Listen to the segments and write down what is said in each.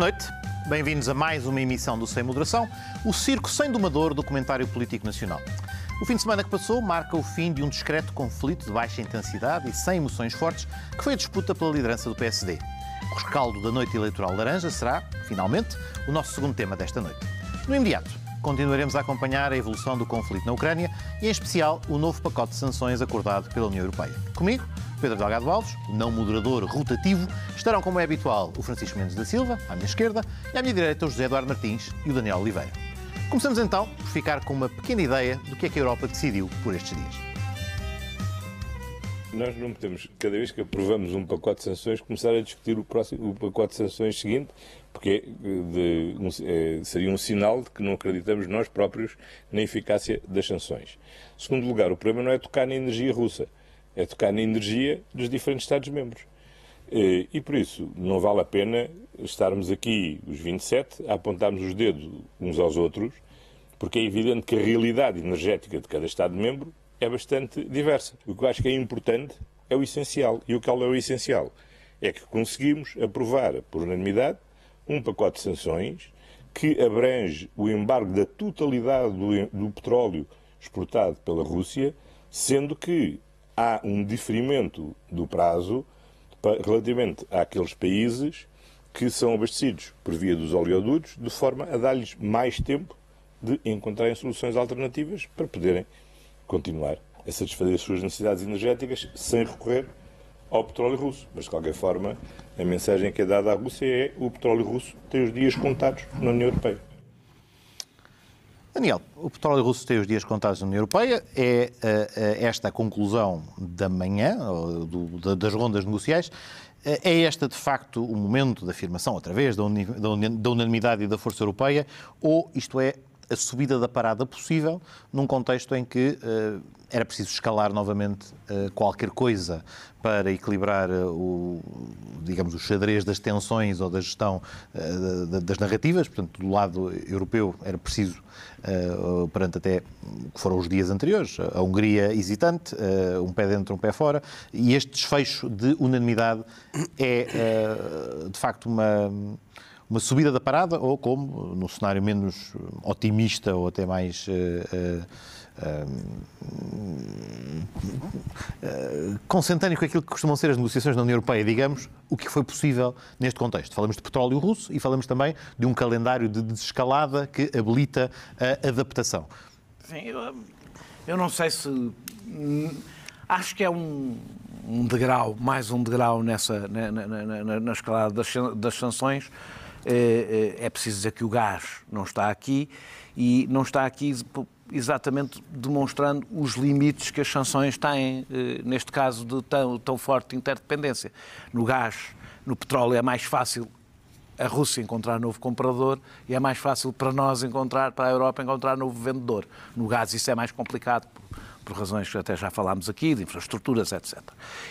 Noite. Bem-vindos a mais uma emissão do Sem Moderação, o circo sem domador do comentário político nacional. O fim de semana que passou marca o fim de um discreto conflito de baixa intensidade e sem emoções fortes, que foi a disputa pela liderança do PSD. O rescaldo da noite eleitoral laranja será, finalmente, o nosso segundo tema desta noite. No imediato, continuaremos a acompanhar a evolução do conflito na Ucrânia e, em especial, o novo pacote de sanções acordado pela União Europeia. Comigo, Pedro Delgado Alves, não moderador rotativo, estarão, como é habitual, o Francisco Mendes da Silva, à minha esquerda, e à minha direita, o José Eduardo Martins e o Daniel Oliveira. Começamos então por ficar com uma pequena ideia do que é que a Europa decidiu por estes dias. Nós não podemos, cada vez que aprovamos um pacote de sanções, começar a discutir o, próximo, o pacote de sanções seguinte, porque de, um, é, seria um sinal de que não acreditamos nós próprios na eficácia das sanções. Segundo lugar, o problema não é tocar na energia russa é tocar na energia dos diferentes Estados-membros. Eh, e por isso não vale a pena estarmos aqui, os 27, a apontarmos os dedos uns aos outros, porque é evidente que a realidade energética de cada Estado-membro é bastante diversa. O que eu acho que é importante é o essencial. E o que é o essencial? É que conseguimos aprovar por unanimidade um pacote de sanções que abrange o embargo da totalidade do, do petróleo exportado pela Rússia, sendo que há um diferimento do prazo relativamente àqueles países que são abastecidos por via dos oleodutos, de forma a dar-lhes mais tempo de encontrarem soluções alternativas para poderem continuar a satisfazer as suas necessidades energéticas sem recorrer ao petróleo russo. Mas, de qualquer forma, a mensagem que é dada à Rússia é o petróleo russo tem os dias contados na União Europeia. Daniel, o petróleo russo tem os dias contados na União Europeia. É uh, esta a conclusão da manhã, do, das rondas negociais. Uh, é esta, de facto, o momento da afirmação, uni, da unanimidade e da força europeia? Ou isto é a subida da parada possível num contexto em que uh, era preciso escalar novamente uh, qualquer coisa para equilibrar uh, o, digamos, o xadrez das tensões ou da gestão das narrativas. Portanto, do lado europeu era preciso, perante até que foram os dias anteriores, a Hungria hesitante, um pé dentro, um pé fora, e este desfecho de unanimidade é, de facto, uma uma subida da parada ou como, no cenário menos otimista ou até mais uh, uh, consentâneo com aquilo que costumam ser as negociações na União Europeia, digamos, o que foi possível neste contexto. Falamos de petróleo russo e falamos também de um calendário de desescalada que habilita a adaptação. Sim, eu, eu não sei se. Acho que é um, um degrau, mais um degrau nessa, na, na, na, na escalada das, das sanções é, é, é preciso dizer que o gás não está aqui e não está aqui exatamente demonstrando os limites que as sanções têm, eh, neste caso de tão, tão forte interdependência. No gás, no petróleo é mais fácil a Rússia encontrar novo comprador e é mais fácil para nós encontrar, para a Europa encontrar novo vendedor. No gás isso é mais complicado por, por razões que até já falámos aqui, de infraestruturas, etc.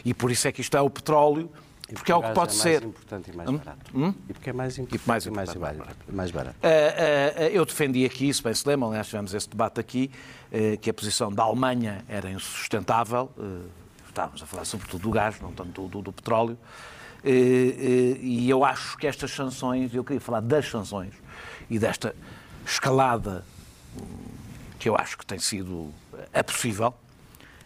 E por isso é que isto é o petróleo e porque, é o que pode é ser. mais importante e mais hum? barato. Hum? E porque é mais importante e mais, e mais, mais barato. Mais barato. Uh, uh, eu defendi aqui isso, bem se lembram, aliás, tivemos esse debate aqui, uh, que a posição da Alemanha era insustentável. estávamos a falar sobretudo do gás, não tanto do, do, do petróleo. e eu acho que estas sanções, eu queria falar das sanções e desta escalada hum, que eu acho que tem sido a possível eh,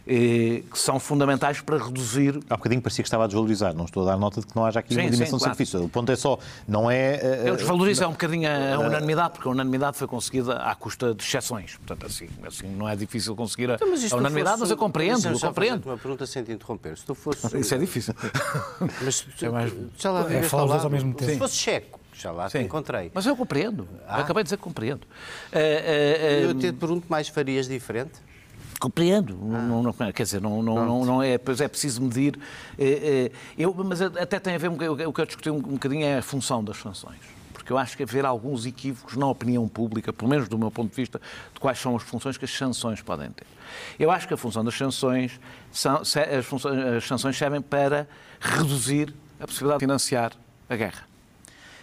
que são fundamentais para reduzir. Há bocadinho parecia que estava a desvalorizar, não estou a dar nota de que não haja aqui sim, uma dimensão sim, claro. de sacrifício. O ponto é só, não é. Uh, Eu desvalorizo um bocadinho a, a unanimidade, porque a unanimidade foi conseguida à custa de exceções. Portanto, assim, assim não é difícil conseguir a, então, mas a unanimidade, fosse, mas eu compreendo. Eu compreendo. uma pergunta sem te interromper. Se tu fosse. Isso é difícil. mas é mais... já lá é, falar ao mesmo tempo. Se fosse checo, já lá te encontrei. Mas eu compreendo. Ah. acabei de dizer que compreendo. Uh, uh, eu te pergunto, mais farias diferente? Compreendo, ah. não, não, quer dizer, não, não, não, é, pois é preciso medir. É, é, eu, mas até tem a ver, o que eu discuti um, bocadinho é a função das sanções. Porque eu acho que haver alguns equívocos na opinião pública, pelo menos do meu ponto de vista, de quais são as funções que as sanções podem ter. Eu acho que a função das sanções, são, as, funções, as sanções servem para reduzir a possibilidade de financiar a guerra.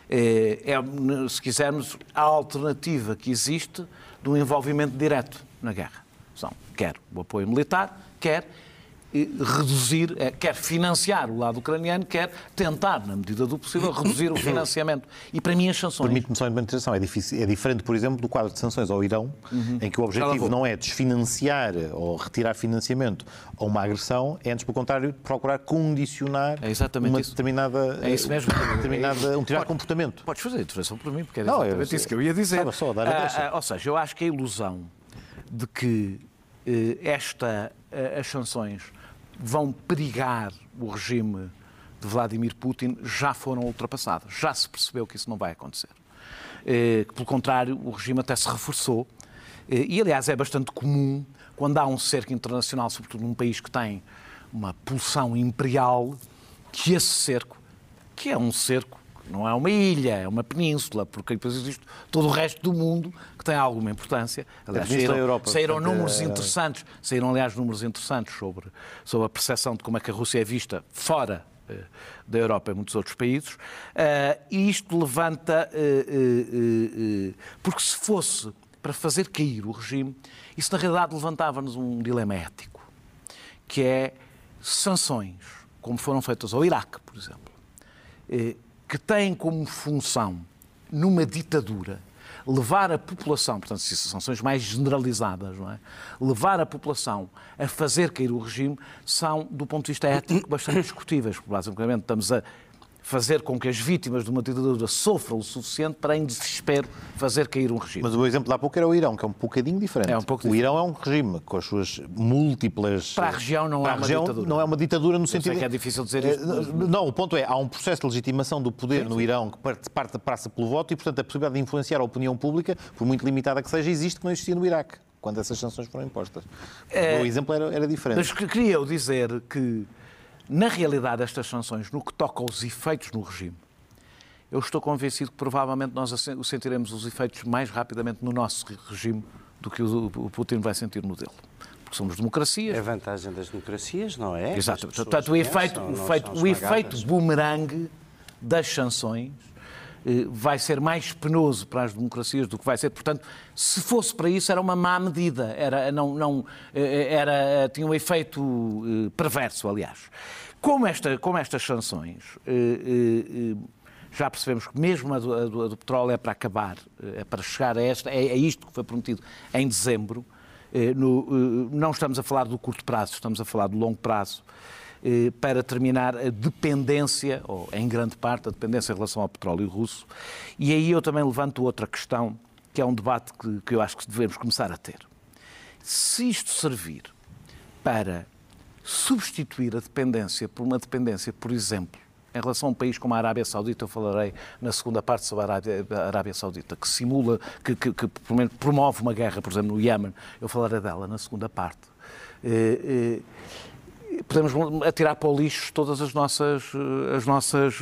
É, é, se quisermos, a alternativa que existe do envolvimento direto na guerra. São quer o apoio militar, quer reduzir, é, quer financiar o lado ucraniano, quer tentar, na medida do possível, reduzir o financiamento. E para mim as sanções... Permite-me só uma intervenção. É, difícil, é diferente, por exemplo, do quadro de sanções ao Irão, uhum. em que o objetivo não é desfinanciar ou retirar financiamento a uma agressão, é antes, pelo contrário, procurar condicionar é uma isso. determinada, é isso mesmo. determinada, um determinado Pode, comportamento. Podes fazer a intervenção por mim, porque era não, exatamente eu, isso que eu ia dizer. Só dar a ah, ah, ou seja, eu acho que a ilusão de que eh, esta, eh, as sanções vão perigar o regime de Vladimir Putin já foram ultrapassadas. Já se percebeu que isso não vai acontecer. Eh, pelo contrário, o regime até se reforçou. Eh, e, aliás, é bastante comum, quando há um cerco internacional, sobretudo num país que tem uma pulsão imperial, que esse cerco, que é um cerco não é uma ilha, é uma península, porque depois existe todo o resto do mundo que tem alguma importância. Aliás, saíram, Europa, saíram números é... interessantes, saíram, aliás, números interessantes sobre, sobre a percepção de como é que a Rússia é vista fora eh, da Europa e muitos outros países, uh, e isto levanta. Uh, porque se fosse para fazer cair o regime, isso na realidade levantava-nos um dilema ético, que é sanções, como foram feitas ao Iraque, por exemplo que têm como função, numa ditadura, levar a população, portanto, se são sanções mais generalizadas, não é? levar a população a fazer cair o regime, são, do ponto de vista ético, bastante discutíveis, basicamente estamos a fazer com que as vítimas de uma ditadura sofram o suficiente para, em desespero, fazer cair um regime. Mas o exemplo de há pouco era o Irão, que é um bocadinho diferente. É um pouco o Irão é um regime com as suas múltiplas... Para a região não é uma região, ditadura. Não é uma ditadura no Eu sentido... Sei que é difícil dizer isto. Mas... Não, o ponto é, há um processo de legitimação do poder sim, no Irão que parte, parte passa pelo voto e, portanto, a possibilidade de influenciar a opinião pública, por muito limitada que seja, existe que não existia no Iraque, quando essas sanções foram impostas. É... O exemplo era, era diferente. Mas queria eu dizer que, na realidade, estas sanções, no que toca aos efeitos no regime, eu estou convencido que provavelmente nós sentiremos os efeitos mais rapidamente no nosso regime do que o Putin vai sentir no dele. Porque somos democracias. É a vantagem das democracias, não é? Exato. Portanto, o efeito, o efeito, o efeito boomerang das sanções vai ser mais penoso para as democracias do que vai ser. Portanto, se fosse para isso, era uma má medida. Era, não, não, eh, era, tinha um efeito eh, perverso, aliás. Como, esta, como estas sanções já percebemos que mesmo a do, a do, a do petróleo é para acabar, eh, é para chegar a esta, é, é isto que foi prometido em dezembro. Eh, no, eh, não estamos a falar do curto prazo, estamos a falar do longo prazo, para terminar a dependência, ou em grande parte, a dependência em relação ao petróleo russo. E aí eu também levanto outra questão, que é um debate que, que eu acho que devemos começar a ter. Se isto servir para substituir a dependência por uma dependência, por exemplo, em relação a um país como a Arábia Saudita, eu falarei na segunda parte sobre a Arábia, a Arábia Saudita, que simula, que, que, que promove uma guerra, por exemplo, no Iémen, eu falarei dela na segunda parte. Eh, eh, podemos atirar para o lixo todas as nossas, eh, as nossas,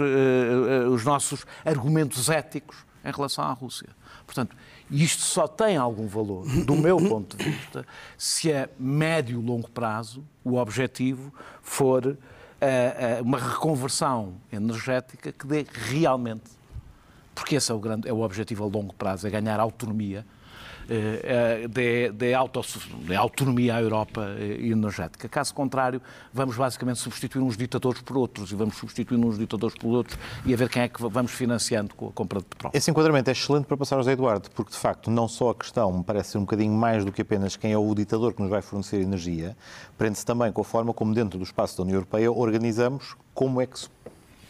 os nossos argumentos éticos em relação à Rússia. Portanto, isto só tem algum valor, do meu ponto de vista, se a médio e longo prazo o objetivo for uma reconversão energética que dê realmente, porque esse é o, grande, é o objetivo a longo prazo, é ganhar autonomia eh, eh, de autonomia à Europa eh, energética. Caso contrário, vamos basicamente substituir uns ditadores por outros e vamos substituir uns ditadores por outros e a ver quem é que vamos financiando com a compra de petróleo. Esse enquadramento é excelente para passar ao José Eduardo, porque de facto não só a questão me parece ser um bocadinho mais do que apenas quem é o ditador que nos vai fornecer energia, prende-se também com a forma como dentro do espaço da União Europeia organizamos como é que se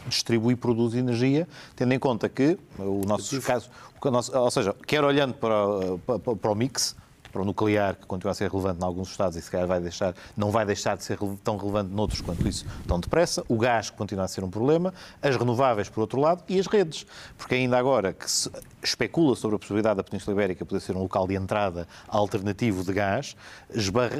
distribui e produz energia, tendo em conta que o nosso caso, o nosso, ou seja, quer olhando para, para, para o mix, para o nuclear, que continua a ser relevante em alguns estados e se calhar vai deixar, não vai deixar de ser tão relevante noutros quanto isso tão depressa, o gás, que continua a ser um problema, as renováveis, por outro lado, e as redes. Porque ainda agora que se especula sobre a possibilidade da Península Ibérica poder ser um local de entrada alternativo de gás,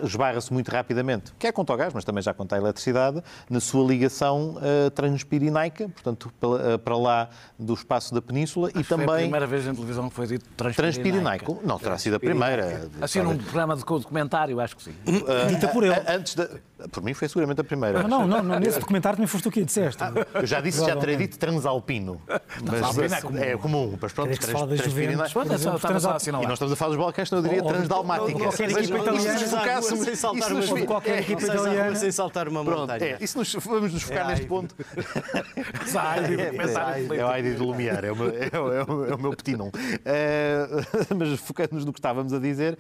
esbarra-se muito rapidamente, quer quanto ao gás, mas também já quanto à eletricidade, na sua ligação uh, transpirinaica, portanto, para, uh, para lá do espaço da Península Acho e também... Foi a primeira vez na televisão que foi dito transpirinaico. Transpirinaico? Não terá sido a primeira. Assim, num programa de documentário, acho que sim. Uh, Dita por ele. Antes da... Por mim foi seguramente a primeira. Não, não, não, nesse documentário também foste o que disseste. Eu já disse, já terei dito transalpino. Mas é comum. É comum. Mas pronto, trans, fala das Juventus, e nós estamos a falar dos Balcãs, então eu diria transdalmática. Qualquer equipa italiana. Sem saltar uma qualquer equipa italiana. Sem saltar uma montanha. Isso nos, vamos nos focar neste ponto. É o Heidi de Lumiar, é o meu, é o meu petinon. Mas focando-nos no que estávamos a dizer,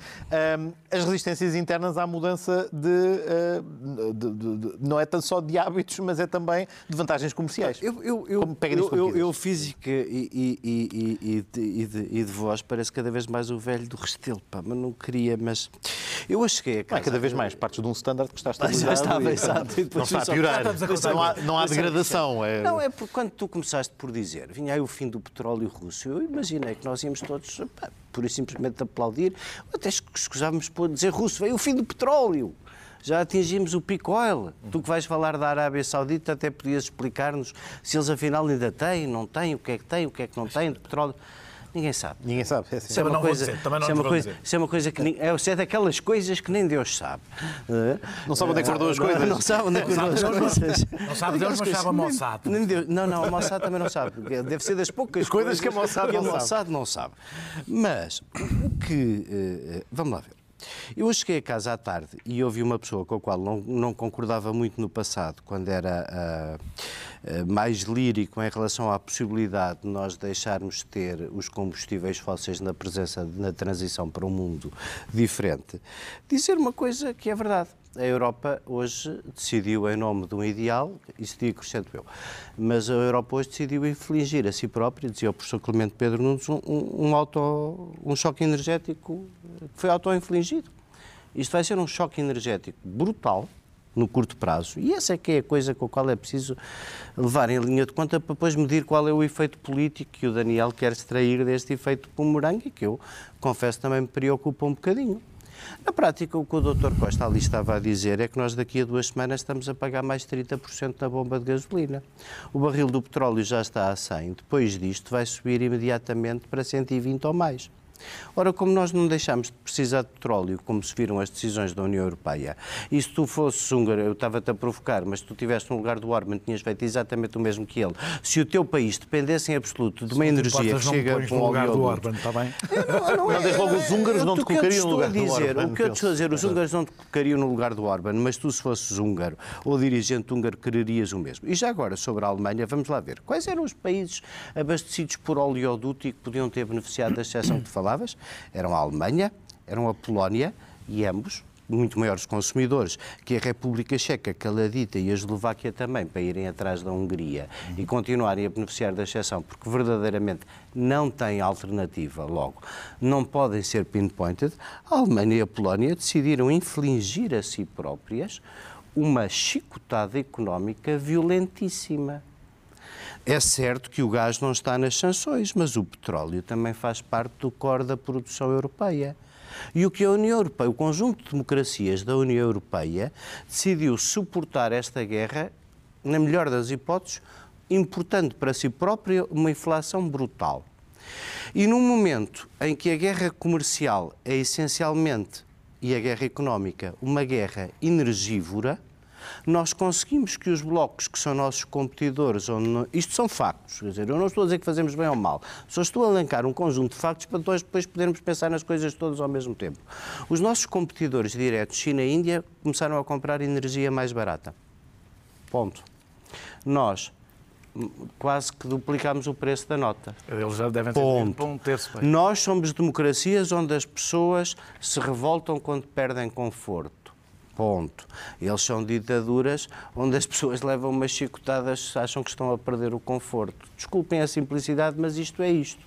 as resistências internas à mudança de de, de, de, não é tanto só de hábitos, mas é também de vantagens comerciais. Eu, eu, eu, Como pega eu, eu, eu física e, e, e, e, de, e de voz parece cada vez mais o velho do Restelo, pá, mas não queria, mas eu cheguei a casa... Não, cada vez mais partes de um standard que está estabilizado. Já estava, exato. Não está a piorar. Não há, não há degradação. É... Não, é porque quando tu começaste por dizer, vinha aí o fim do petróleo russo, eu imaginei que nós íamos todos, pá, pura e simplesmente aplaudir, até escusávamos por dizer russo, veio o fim do petróleo já atingimos o pico oil. Tu que vais falar da Arábia Saudita, até podias explicar-nos se eles afinal ainda têm, não têm, o que é que têm, o que é que não têm de petróleo. Ninguém sabe. Ninguém sabe. É assim. Isso é uma coisa, dizer, também não isso é uma coisa, isso é uma coisa que é, é daquelas coisas que nem Deus sabe. Não sabe onde é que guardou as coisas. Não sabe onde é que guardou as coisas. Não sabe Deus, mas sabe a Mossad. Não, não, a Mossad também não sabe. Deve ser das poucas coisas que a Mossad não sabe. Mas o que eh, eh, vamos lá ver. Eu cheguei a casa à tarde e ouvi uma pessoa com a qual não, não concordava muito no passado, quando era uh, uh, mais lírico em relação à possibilidade de nós deixarmos de ter os combustíveis fósseis na presença, na transição para um mundo diferente, dizer uma coisa que é verdade a Europa hoje decidiu, em nome de um ideal, isso digo acrescento eu, mas a Europa hoje decidiu infligir a si própria, dizia o professor Clemente Pedro Nunes, um, um, auto, um choque energético que foi auto-infligido. Isto vai ser um choque energético brutal, no curto prazo. E essa é que é a coisa com a qual é preciso levar em linha de conta para depois medir qual é o efeito político que o Daniel quer extrair deste efeito bumerangue, que eu confesso também me preocupa um bocadinho. Na prática, o que o Dr. Costa ali estava a dizer é que nós daqui a duas semanas estamos a pagar mais 30% na bomba de gasolina. O barril do petróleo já está a 100, depois disto vai subir imediatamente para 120 ou mais. Ora, como nós não deixamos de precisar de petróleo, como se viram as decisões da União Europeia, e se tu fosses húngaro, eu estava-te a provocar, mas se tu estivesse no lugar do Orban, tinhas feito exatamente o mesmo que ele. Se o teu país dependesse em absoluto de uma energia que chega para o lugar do Orban, está bem? Não, não, não, desde logo os húngaros não te colocariam no lugar dizer, do Orban. O que eu te estou a dizer, os húngaros não te colocariam no lugar do Orban, mas tu, se fosses húngaro ou dirigente húngaro, quererias o mesmo. E já agora, sobre a Alemanha, vamos lá ver. Quais eram os países abastecidos por oleoduto e que podiam ter beneficiado da exceção que tu falavas? eram a Alemanha, eram a Polónia e ambos muito maiores consumidores que a República Checa, Caladita e a Eslováquia também, para irem atrás da Hungria e continuarem a beneficiar da exceção, porque verdadeiramente não têm alternativa logo, não podem ser pinpointed, a Alemanha e a Polónia decidiram infligir a si próprias uma chicotada económica violentíssima. É certo que o gás não está nas sanções, mas o petróleo também faz parte do core da produção europeia. E o que a União Europeia, o conjunto de democracias da União Europeia, decidiu suportar esta guerra, na melhor das hipóteses, importando para si própria uma inflação brutal. E num momento em que a guerra comercial é essencialmente, e a guerra económica, uma guerra energívora, nós conseguimos que os blocos que são nossos competidores, onde isto são factos, quer dizer, eu não estou a dizer que fazemos bem ou mal, só estou a elencar um conjunto de factos para nós depois podermos pensar nas coisas todas ao mesmo tempo. Os nossos competidores diretos, China e Índia, começaram a comprar energia mais barata. Ponto. Nós quase que duplicamos o preço da nota. Eles já devem ter Ponto. um terço. Nós somos democracias onde as pessoas se revoltam quando perdem conforto. Ponto. Eles são ditaduras onde as pessoas levam umas chicotadas, acham que estão a perder o conforto. Desculpem a simplicidade, mas isto é isto.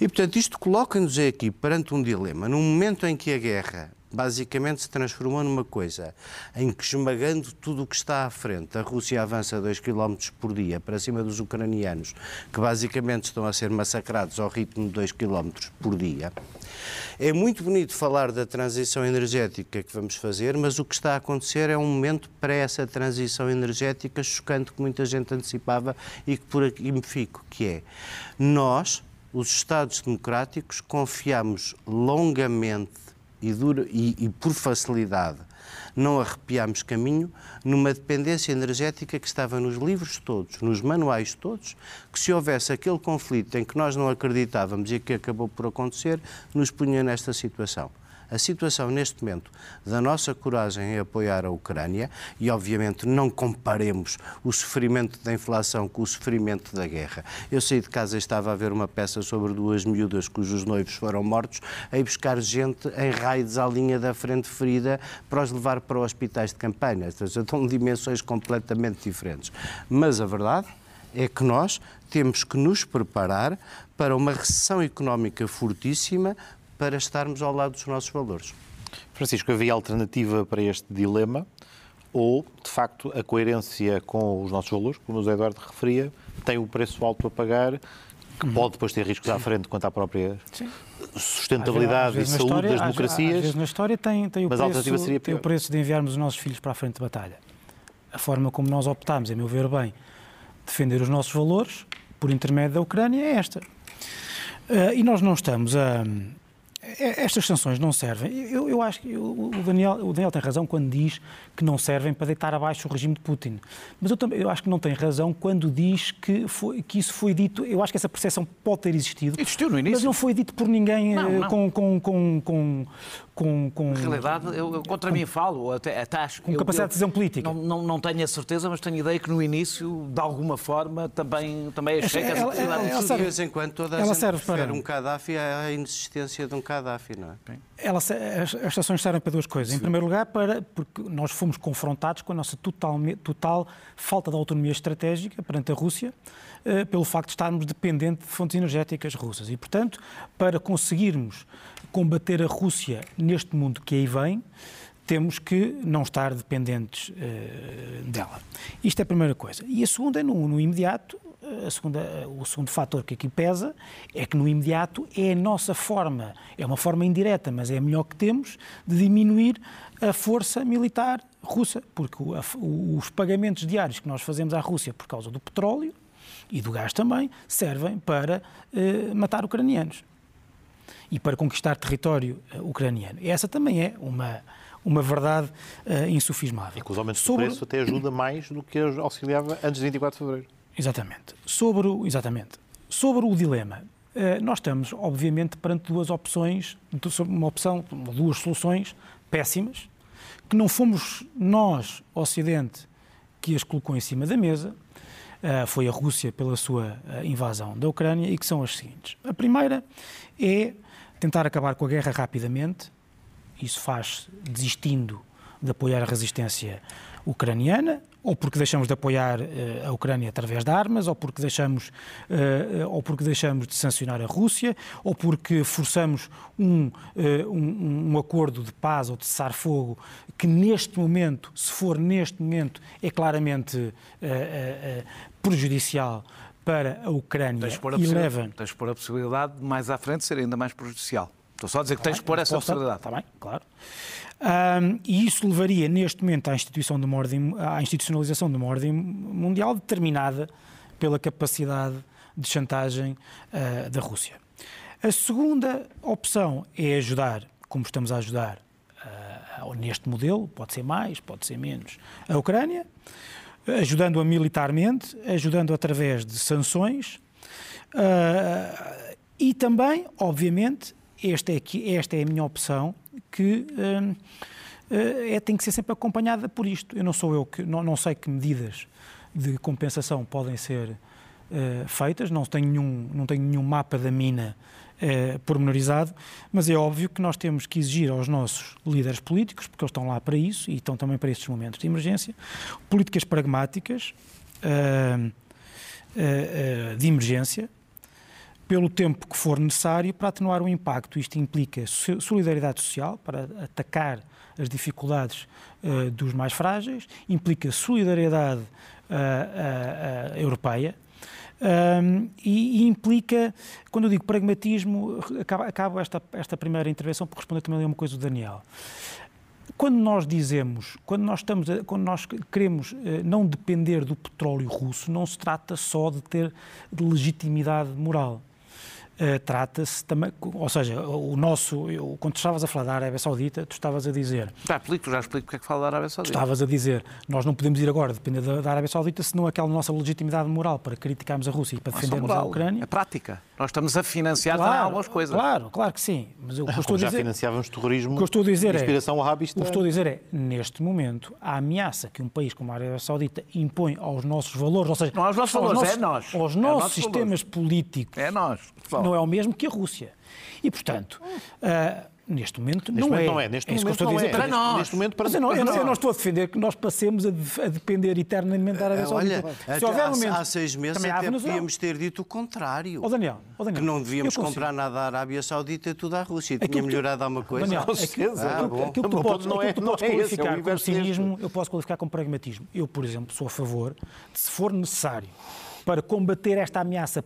E, portanto, isto coloca-nos aqui perante um dilema. Num momento em que a guerra basicamente se transformou numa coisa em que, esmagando tudo o que está à frente, a Rússia avança 2 km por dia para cima dos ucranianos, que basicamente estão a ser massacrados ao ritmo de 2 km por dia. É muito bonito falar da transição energética que vamos fazer, mas o que está a acontecer é um momento para essa transição energética chocante que muita gente antecipava e que por aqui me fico, que é nós, os Estados democráticos, confiamos longamente e, dura, e, e por facilidade não arrepiámos caminho numa dependência energética que estava nos livros todos, nos manuais todos, que se houvesse aquele conflito em que nós não acreditávamos e que acabou por acontecer, nos punha nesta situação. A situação neste momento da nossa coragem em apoiar a Ucrânia, e obviamente não comparemos o sofrimento da inflação com o sofrimento da guerra. Eu saí de casa e estava a ver uma peça sobre duas miúdas cujos noivos foram mortos, a ir buscar gente em raids à linha da frente ferida para os levar para hospitais de campanha. Estão dimensões completamente diferentes. Mas a verdade é que nós temos que nos preparar para uma recessão económica fortíssima para estarmos ao lado dos nossos valores. Francisco, havia alternativa para este dilema ou, de facto, a coerência com os nossos valores, como o José Eduardo referia, tem o preço alto a pagar, que Uhum. pode depois ter riscos à frente quanto à própria sustentabilidade Às vezes e saúde história- das às- Às democracias. vezes na história tem, tem, o, Mas a alternativa preço, seria tem o preço de enviarmos os nossos filhos para a frente de batalha. A forma como nós optámos, a meu ver bem, defender os nossos valores, por intermédio da Ucrânia, é esta. Ah, e nós não estamos a. é- Estas sanções não servem. Eu, eu acho que o o Daniel, o Daniel tem razão quando diz que não servem para deitar abaixo o regime de Putin. Mas eu, também, eu acho que não tem razão quando diz que, foi, que isso foi dito. Eu acho que essa percepção pode ter existido. Existiu no início. Mas não foi dito por ninguém Não, eh, não. com. com, com, com, com, com Na realidade, eu, eu contra mim falo, até, até acho Com eu- capacidade eu de decisão política. Não, não, não tenho a certeza, mas tenho ideia que no início, de alguma forma, também, também achei que essa Ela- possibilidade ela- ela de serve- vez em quando toda a ela gente serve para- um Gaddafi à inexistência de um Gaddafi, não é? Ela, se- as, as estações servem para duas coisas. Em primeiro lugar, para, porque nós fomos confrontados com a nossa total, total falta de autonomia estratégica perante a Rússia, eh, pelo facto de estarmos dependentes de fontes energéticas russas. E, portanto, para conseguirmos combater a Rússia neste mundo que aí vem, temos que não estar dependentes eh, dela. Isto é a primeira coisa. E a segunda é no, no imediato, a segunda, o segundo fator que aqui pesa é que no imediato é a nossa forma, é uma forma indireta, mas é a melhor que temos, de diminuir a força militar russa, porque o- o- os pagamentos diários que nós fazemos à Rússia por causa do petróleo e do gás também servem para eh, matar ucranianos e para conquistar território eh, ucraniano. Essa também é uma, uma verdade eh, insufismável. E os aumentos Sobre- preço até ajuda mais do que auxiliava antes de 24 de fevereiro. Exatamente. Sobre o, exatamente. Sobre o dilema, eh, nós estamos, obviamente, perante duas opções, uma opção, duas soluções péssimas, que não fomos nós, Ocidente, que as colocou em cima da mesa, eh, foi a Rússia pela sua eh, invasão da Ucrânia, e que são as seguintes. A primeira é tentar acabar com a guerra rapidamente, isso faz desistindo de apoiar a resistência ucraniana, ou porque deixamos de apoiar eh, a Ucrânia através de armas, ou porque deixamos, eh, ou porque deixamos de sancionar a Rússia, ou porque forçamos um, eh, um, um acordo de paz ou de cessar-fogo que neste momento, se for neste momento, é claramente eh, eh, eh, prejudicial para a Ucrânia Tens e leva tens pôr a possibilidade de mais à frente ser ainda mais prejudicial. Estou só a dizer que tens de pôr essa possibilidade. Está bem, claro. Ahm, e isso levaria, neste momento, à, instituição de uma ordem, à institucionalização de uma ordem mundial determinada pela capacidade de chantagem ah, da Rússia. A segunda opção é ajudar, como estamos a ajudar ah, neste modelo, pode ser mais, pode ser menos, a Ucrânia, ajudando-a militarmente, ajudando através de sanções, ah, e também, obviamente, esta é, que- esta é a minha opção, que hum, eh, é, tem que ser sempre acompanhada por isto. Eu não sou eu que, não, não sei que medidas de compensação podem ser eh, feitas, não tenho nenhum, não tenho nenhum mapa da mina eh, pormenorizado, mas é óbvio que nós temos que exigir aos nossos líderes políticos, porque eles estão lá para isso e estão também para estes momentos de emergência, políticas pragmáticas eh, de emergência, pelo tempo que for necessário para atenuar o impacto. Isto implica so- solidariedade social para atacar as dificuldades eh, dos mais frágeis, implica solidariedade ah, ah, europeia. ahm, e, e implica, quando eu digo pragmatismo, acaba, acabo esta, esta primeira intervenção por responder também a uma coisa do Daniel. Quando nós dizemos, quando nós estamos, a- quando nós queremos não depender do petróleo russo, não se trata só de ter de legitimidade moral. Uh, Trata-se também, ou seja, o nosso, eu, quando tu estavas a falar da Arábia Saudita, tu estavas a dizer. Já explico, já explico porque é que fala da Arábia Saudita. Tu estavas a dizer, nós não podemos ir agora depender da, da Arábia Saudita, senão aquela nossa legitimidade moral para criticarmos a Rússia e para defendermos moral, a Ucrânia. É prática. Nós estamos a financiar claro, também algumas coisas. Claro, claro que sim. Mas o que eu estou já dizer. financiávamos terrorismo O que eu estou a dizer de é- inspiração wahhabista. O que estou a dizer é, neste momento, a ameaça que um país como a Arábia Saudita impõe aos nossos valores, ou seja, Não aos nossos valores, nossos, é nós. aos É nossos sistemas políticos, É nós. não é o mesmo que a Rússia. E, portanto, ah, neste momento Neste não momento é. não é. Neste É momento não é. para Neste- nós. Neste momento para eu não, eu, não, eu não estou a defender que nós passemos a, de- a depender eternamente da Arábia Olha, Saudita. até houver há, momentos- há seis meses até podíamos ter dito o contrário. Ó Daniel, ó Daniel, que não devíamos comprar nada à Arábia Saudita e tudo à Rússia. Tinha melhorado alguma coisa. Daniel, Com aquilo, certeza. aquilo- Ah, bom. aquilo que tu podes, não é- tu não podes é esse, é qualificar como deste. cinismo, eu posso qualificar como pragmatismo. Eu, por exemplo, sou a favor de, se for necessário, para combater esta ameaça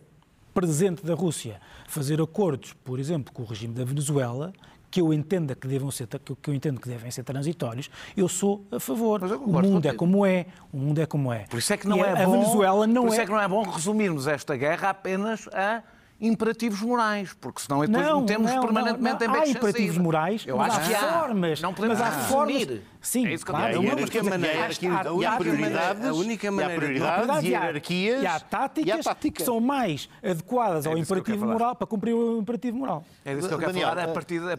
presente da Rússia, fazer acordos, por exemplo, com o regime da Venezuela, que eu entenda que devam ser que eu entendo que devem ser transitórios, eu sou a favor. O mundo é como é, o mundo é como é. Por isso é que não E é a bom. Venezuela não por isso é é que não é bom resumirmos esta guerra apenas a imperativos morais, porque senão depois não, metemos não, permanentemente não, não. em Há imperativos morais, Eu mas acho há que há. formas. Não podemos mas há formas. Sim, É isso que eu claro. a única maneira, há- a há- única há- prioridade, a única e há maneira de- prioridades, e há- hierarquias e há táticas e há tática. que são mais adequadas ao É quero imperativo moral para cumprir o imperativo moral. É disso que eu quero Daniel, falar a partir da,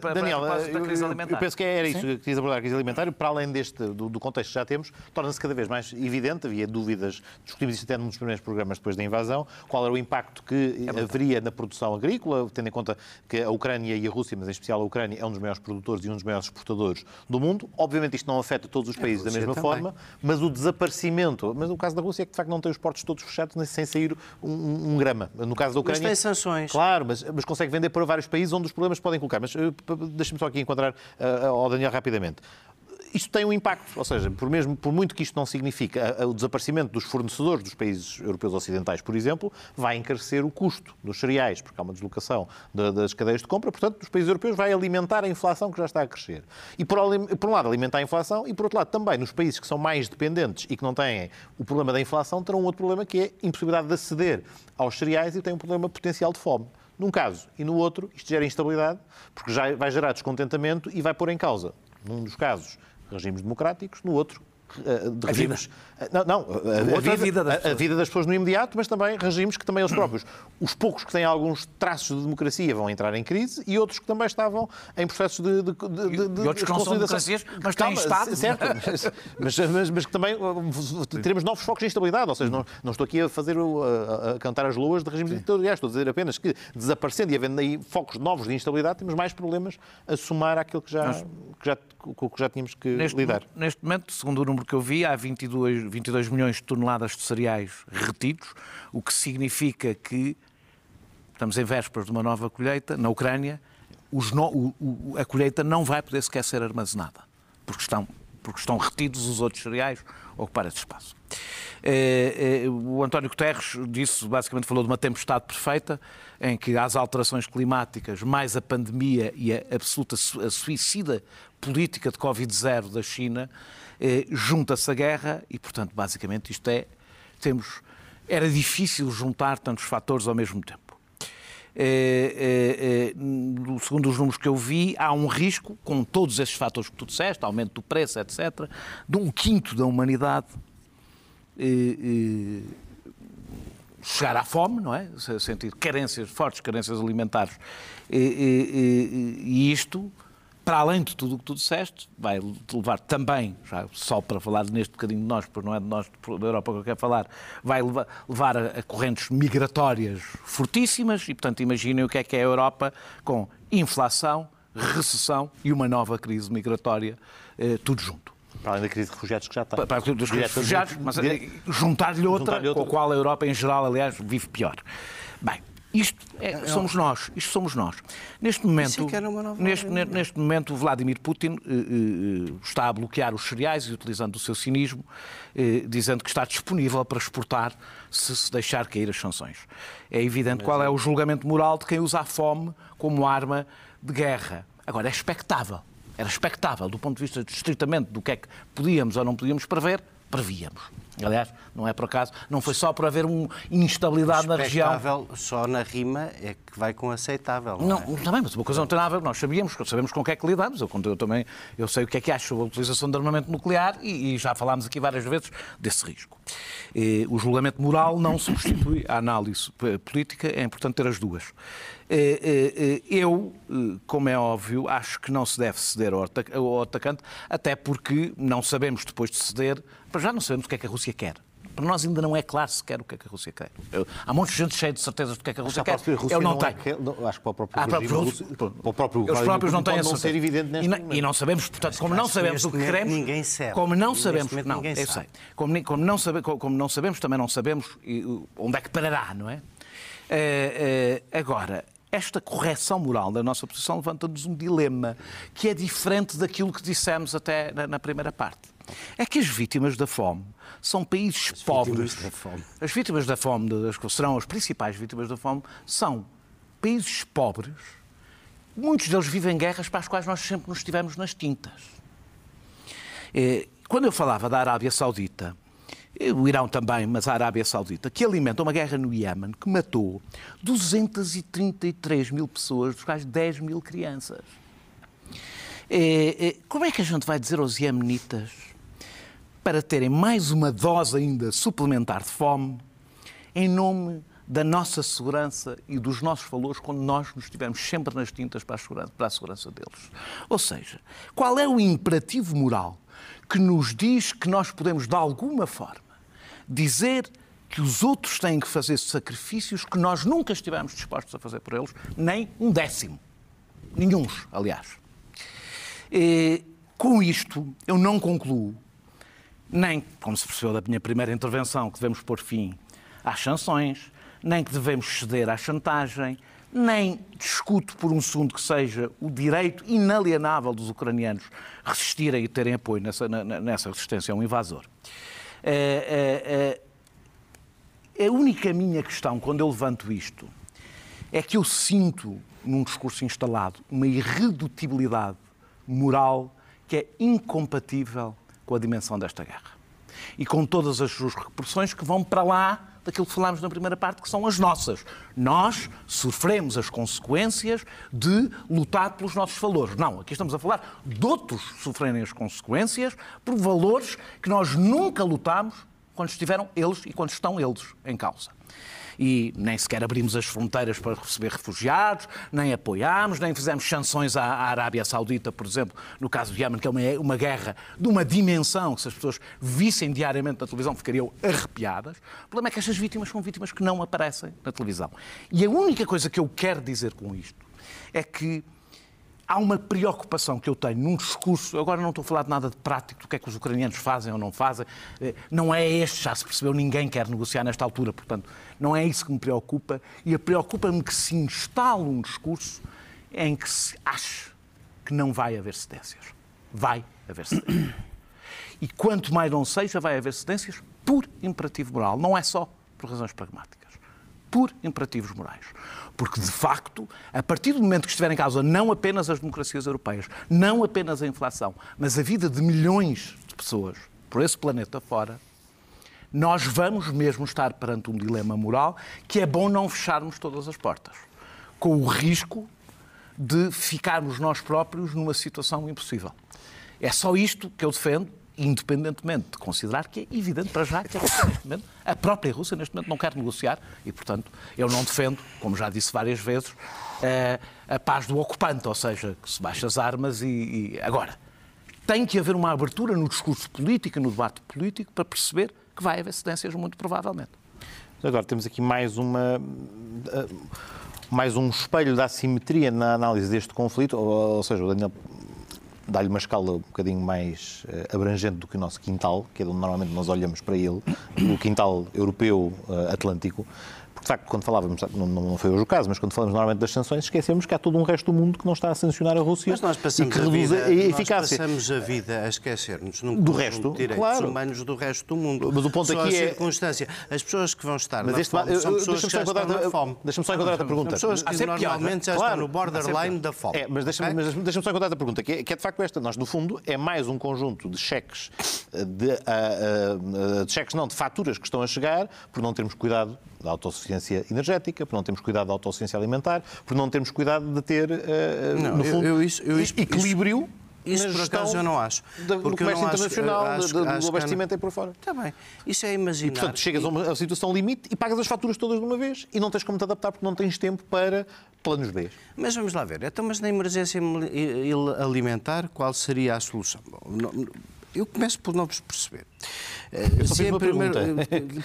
crise alimentar. Eu penso que era isso que quis abordar a crise alimentar. Para além deste, do, do contexto que já temos, torna-se cada vez mais evidente, havia dúvidas, discutimos isso até num dos primeiros programas depois da invasão, qual era o impacto que É haveria na produção agrícola, tendo em conta que a Ucrânia e a Rússia, mas em especial a Ucrânia, é um dos maiores produtores e um dos maiores exportadores do mundo. Obviamente isto não afeta todos os países da mesma também. forma, mas o desaparecimento, mas o caso da Rússia é que de facto não tem os portos todos fechados nem sem sair um, um- grama. No caso da Mas Ucrânia... tem sanções. Claro, mas, mas consegue vender para vários países onde os problemas podem colocar. Mas eh, deixa-me só aqui enquadrar eh, ao Daniel rapidamente. Isto tem um impacto, ou seja, por, mesmo, por muito que isto não signifique o desaparecimento dos fornecedores dos países europeus ocidentais, por exemplo, vai encarecer o custo dos cereais, porque há uma deslocação da- das cadeias de compra, portanto, dos países europeus vai alimentar a inflação que já está a crescer. E por, por um lado alimentar a inflação e por outro lado também nos países que são mais dependentes e que não têm o problema da inflação, terão um outro problema que é a impossibilidade de aceder aos cereais e têm um problema potencial de fome. Num caso e no outro, isto gera instabilidade, porque já vai gerar descontentamento e vai pôr em causa, num dos casos, regimes democráticos, no outro, de A regimes. Não, não, a, a vida, vida das a- a vida das pessoas no imediato, mas também regimes que também eles próprios, os poucos que têm alguns traços de democracia vão entrar em crise e outros que também estavam em processos de, de, de, de- de E outros que não são democracias, mas têm Estado. Certo, mas, mas, mas- mas que também uh, teremos novos focos de instabilidade, ou seja, não, não estou aqui a fazer a, a cantar as loas de regimes ditatoriais, estou a dizer apenas que desaparecendo e havendo aí focos novos de instabilidade, temos mais problemas a somar àquilo que já, que já, que já tínhamos que Neste, lidar. neste momento, segundo o número que eu vi, há 22, 22 milhões de toneladas de cereais retidos, o que significa que estamos em vésperas de uma nova colheita na Ucrânia, no- o- o- a colheita não vai poder sequer ser armazenada, porque estão, porque estão retidos os outros cereais ocupar esse espaço. Eh, eh, O António Guterres disse, basicamente falou de uma tempestade perfeita, em que as alterações climáticas, mais a pandemia e a absoluta su- a suicida política de Covid-0 da China, junta-se a guerra e, portanto, basicamente isto é, temos, era difícil juntar tantos fatores ao mesmo tempo. Eh, eh, no- segundo os números que eu vi, há um risco, com todos esses fatores que tu disseste, aumento do preço, etc., de um quinto da humanidade eh, eh, chegar à fome, não é? Se- Sentir carências, fortes carências alimentares. E isto, para além de tudo o que tu disseste, vai levar também, já só para falar neste bocadinho de nós, porque não é de nós da Europa que eu quero falar, vai levar, a, a correntes migratórias fortíssimas e, portanto, imaginem o que é que é a Europa com inflação, recessão e uma nova crise migratória, eh, tudo junto. Para além da crise de refugiados que já está. Para, para dos Direta- refugiados, mas eh, juntar-lhe outra, Juntar-lhe outra. com a qual a Europa, em geral, aliás, vive pior. Bem, isto é- somos nós, isto somos nós. Neste momento, neste, neste momento, o Vladimir Putin eh, eh, está a bloquear os cereais e utilizando o seu cinismo, eh, dizendo que está disponível para exportar se se deixar cair as sanções. É evidente qual é o julgamento moral de quem usa a fome como arma de guerra. Agora, é expectável. Era expectável, do ponto de vista estritamente do que é que podíamos ou não podíamos prever, prevíamos. Aliás, não é por acaso, não foi só por haver uma instabilidade na região. Expectável só na rima é que vai com aceitável. Não, Não, é? também, mas uma coisa não tem nada a ver. Nós sabíamos, sabemos com o que é que lidamos. Eu, eu também eu sei o que é que acho sobre a utilização de armamento nuclear e, e já falámos aqui várias vezes desse risco. E, o julgamento moral não substitui a análise política, é importante ter as duas. Eu, como é óbvio, acho que não se deve ceder ao atacante, até porque não sabemos, depois de ceder, para já não sabemos o que é que a Rússia quer. Para nós ainda não é claro sequer o que é que a Rússia quer. Eu- há muita gente cheia de certezas do que é que a Rússia quer. a Rússia Eu não, é tenho. que- não, acho que para o próprio Ah, regime russo- para o próprio Vladimir próprios não têm essa não ser certeza. evidente neste e, não, e não sabemos, portanto, como não sabemos o que queremos, ninguém sabe. como não sabemos, não, eu sei, como, como não sabe, como não sabemos, também não sabemos uh, onde é que parará, não é? Eh, eh, agora, esta correção moral da nossa posição levanta-nos um dilema que é diferente daquilo que dissemos até na, na primeira parte. É que as vítimas da fome são países pobres. da fome. As vítimas da fome, das que serão as principais vítimas da fome, são países pobres. Muitos deles vivem guerras para as quais nós sempre nos estivemos nas tintas. Eh, Quando eu falava da Arábia Saudita, eh, o Irão também, mas a Arábia Saudita, que alimenta uma guerra no Iémen que matou 233 mil pessoas, dos quais 10 mil crianças. Eh, Como é que a gente vai dizer aos iemenitas para terem mais uma dose ainda suplementar de fome em nome da nossa segurança e dos nossos valores quando nós nos estivermos sempre nas tintas para a segurança, para a segurança deles. Ou seja, qual é o imperativo moral que nos diz que nós podemos, de alguma forma, dizer que os outros têm que fazer sacrifícios que nós nunca estivemos dispostos a fazer por eles, nem um décimo. Nenhuns, aliás. Eh, Com isto, eu não concluo, nem, como se percebeu da minha primeira intervenção, que devemos pôr fim às sanções, nem que devemos ceder à chantagem, nem discuto por um segundo que seja o direito inalienável dos ucranianos resistirem e terem apoio nessa, nessa resistência a um invasor. Eh, eh, eh, a única minha questão, quando eu levanto isto, é que eu sinto, num discurso instalado, uma irredutibilidade moral que é incompatível com a dimensão desta guerra. E com todas as suas repercussões que vão para lá daquilo que falámos na primeira parte, que são as nossas. Nós sofremos as consequências de lutar pelos nossos valores. Não, aqui estamos a falar de outros sofrerem as consequências por valores que nós nunca lutámos quando estiveram eles e quando estão eles em causa. E nem sequer abrimos as fronteiras para receber refugiados, nem apoiámos, nem fizemos sanções à, Arábia Saudita, por exemplo, no caso do Iémen, que é uma, uma guerra de uma dimensão que se as pessoas vissem diariamente na televisão ficariam arrepiadas. O problema é que estas vítimas são vítimas que não aparecem na televisão. E a única coisa que eu quero dizer com isto é que há uma preocupação que eu tenho num discurso, agora não estou a falar de nada de prático, do que é que os ucranianos fazem ou não fazem, eh, não é este, já se percebeu, ninguém quer negociar nesta altura, portanto, não é isso que me preocupa, e preocupa-me que se instale um discurso em que se ache que não vai haver cedências. Vai haver cedências. E quanto mais não seja, vai haver cedências por imperativo moral, não é só por razões pragmáticas por imperativos morais. Porque, de facto, a partir do momento que estiver em causa não apenas as democracias europeias, não apenas a inflação, mas a vida de milhões de pessoas por esse planeta fora, nós vamos mesmo estar perante um dilema moral que é bom não fecharmos todas as portas, com o risco de ficarmos nós próprios numa situação impossível. É só isto que eu defendo, independentemente de considerar que é evidente para já que a, Rússia, neste momento, a própria Rússia neste momento não quer negociar e, portanto, eu não defendo, como já disse várias vezes, eh, a paz do ocupante, ou seja, que se baixa as armas e, e... Agora, tem que haver uma abertura no discurso político, no debate político, para perceber que vai haver cedências, muito provavelmente. Agora temos aqui mais uma eh, mais um espelho da assimetria na análise deste conflito, ou, ou seja, o Daniel dá-lhe uma escala um bocadinho mais eh, abrangente do que o nosso quintal, que é de onde normalmente nós olhamos para ele, o quintal europeu eh, atlântico, de facto, quando falávamos, não, não foi hoje o caso, mas quando falamos normalmente das sanções, esquecemos que há todo um resto do mundo que não está a sancionar a Rússia Mas nós e passamos que a vida, a eficácia. Nós passamos a vida a esquecer-nos num Do resto, de direitos claro. humanos do resto do mundo. Mas o ponto Só aqui é- circunstância. As pessoas que vão estar Mas na este fome eu- são pessoas que já estão na fome. Deixa-me só enquadrar a pergunta. São pessoas que normalmente já estão no borderline da fome. É, mas deixa-me só encontrar a pergunta, que é, que é de facto esta. Nós, no fundo, é mais um conjunto de cheques, eh, de, ah, ah, de cheques não, de faturas que estão a chegar por não termos cuidado da autossuficiência energética, por não termos cuidado da autossuficiência alimentar, por não termos cuidado de ter, eh, Não, no eu- fundo, eu isso- eu isso- equilíbrio Isso na por acaso eu não acho. do Porque eu comércio internacional, acho- do, do acho que- abastecimento e por fora. Está bem. Isso é imaginar. E, portanto, chegas a uma situação limite e pagas as faturas todas de uma vez e não tens como te adaptar porque não tens tempo para planos B. Mas vamos lá ver. Então, mas na emergência alimentar, qual seria a solução? Bom, não- eu começo por não vos perceber. Eu só Se fiz uma pergunta.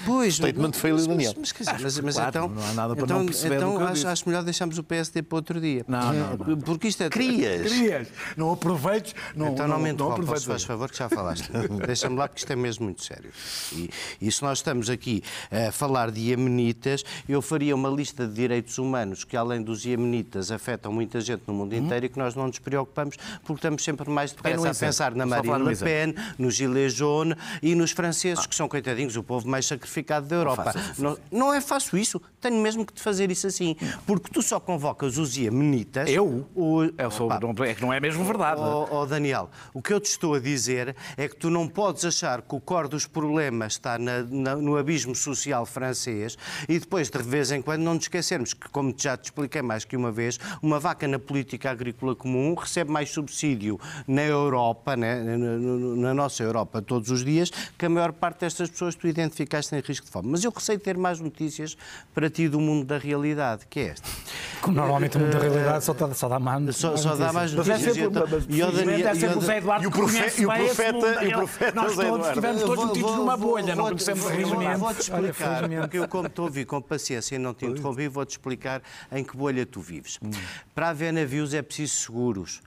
Pois, Statement mas- Daniel. Mas, quer dizer, mas, mas claro, então, não há nada para então, não perceber então acho, acho melhor deixarmos o PSD para outro dia. Não, não, não. Porque isto é. Crias. Querias, não aproveites, não, Então não, me interrompas, aproveites. faz favor, que já falaste. Deixa-me lá, porque isto é mesmo muito sério. E, e se nós estamos aqui a falar de iemenitas, eu faria uma lista de direitos humanos que, além dos iemenitas, afetam muita gente no mundo inteiro e que nós não nos preocupamos, porque estamos sempre mais depressa a pensar na Marine Le Pen, no Gilets jaunes e nos franceses, que são coitadinhos, o povo mais sacrificado da Europa. Não, não é fácil isso, tenho mesmo que te fazer isso assim, porque tu só convocas os iemenitas. Eu? o- É, só- Opa, não- é que não é mesmo verdade. Oh, oh, Daniel, o que eu te estou a dizer é que tu não podes achar que o core dos problemas está na- na- no abismo social francês e depois, de vez em quando, não nos esquecermos que, como já te expliquei mais que uma vez, uma vaca na política agrícola comum recebe mais subsídio na Europa, né, na, na- na nossa Europa, todos os dias, que a maior parte destas pessoas tu identificaste em risco de fome. Mas eu receio ter mais notícias para ti do mundo da realidade, que é esta. Como normalmente o mundo da realidade só, dá- só dá mais. Só, só dá mais é notícias. e é o Zé Eduardo e o que profe- conhece e o profeta- e o profeta Nós todos estivemos todos metidos numa bolha, não conhecemos felizmente. Vou-te explicar, porque eu, como te ouvi com paciência e não te interrompi, vou-te explicar em que bolha tu vives. Para haver navios é preciso seguros.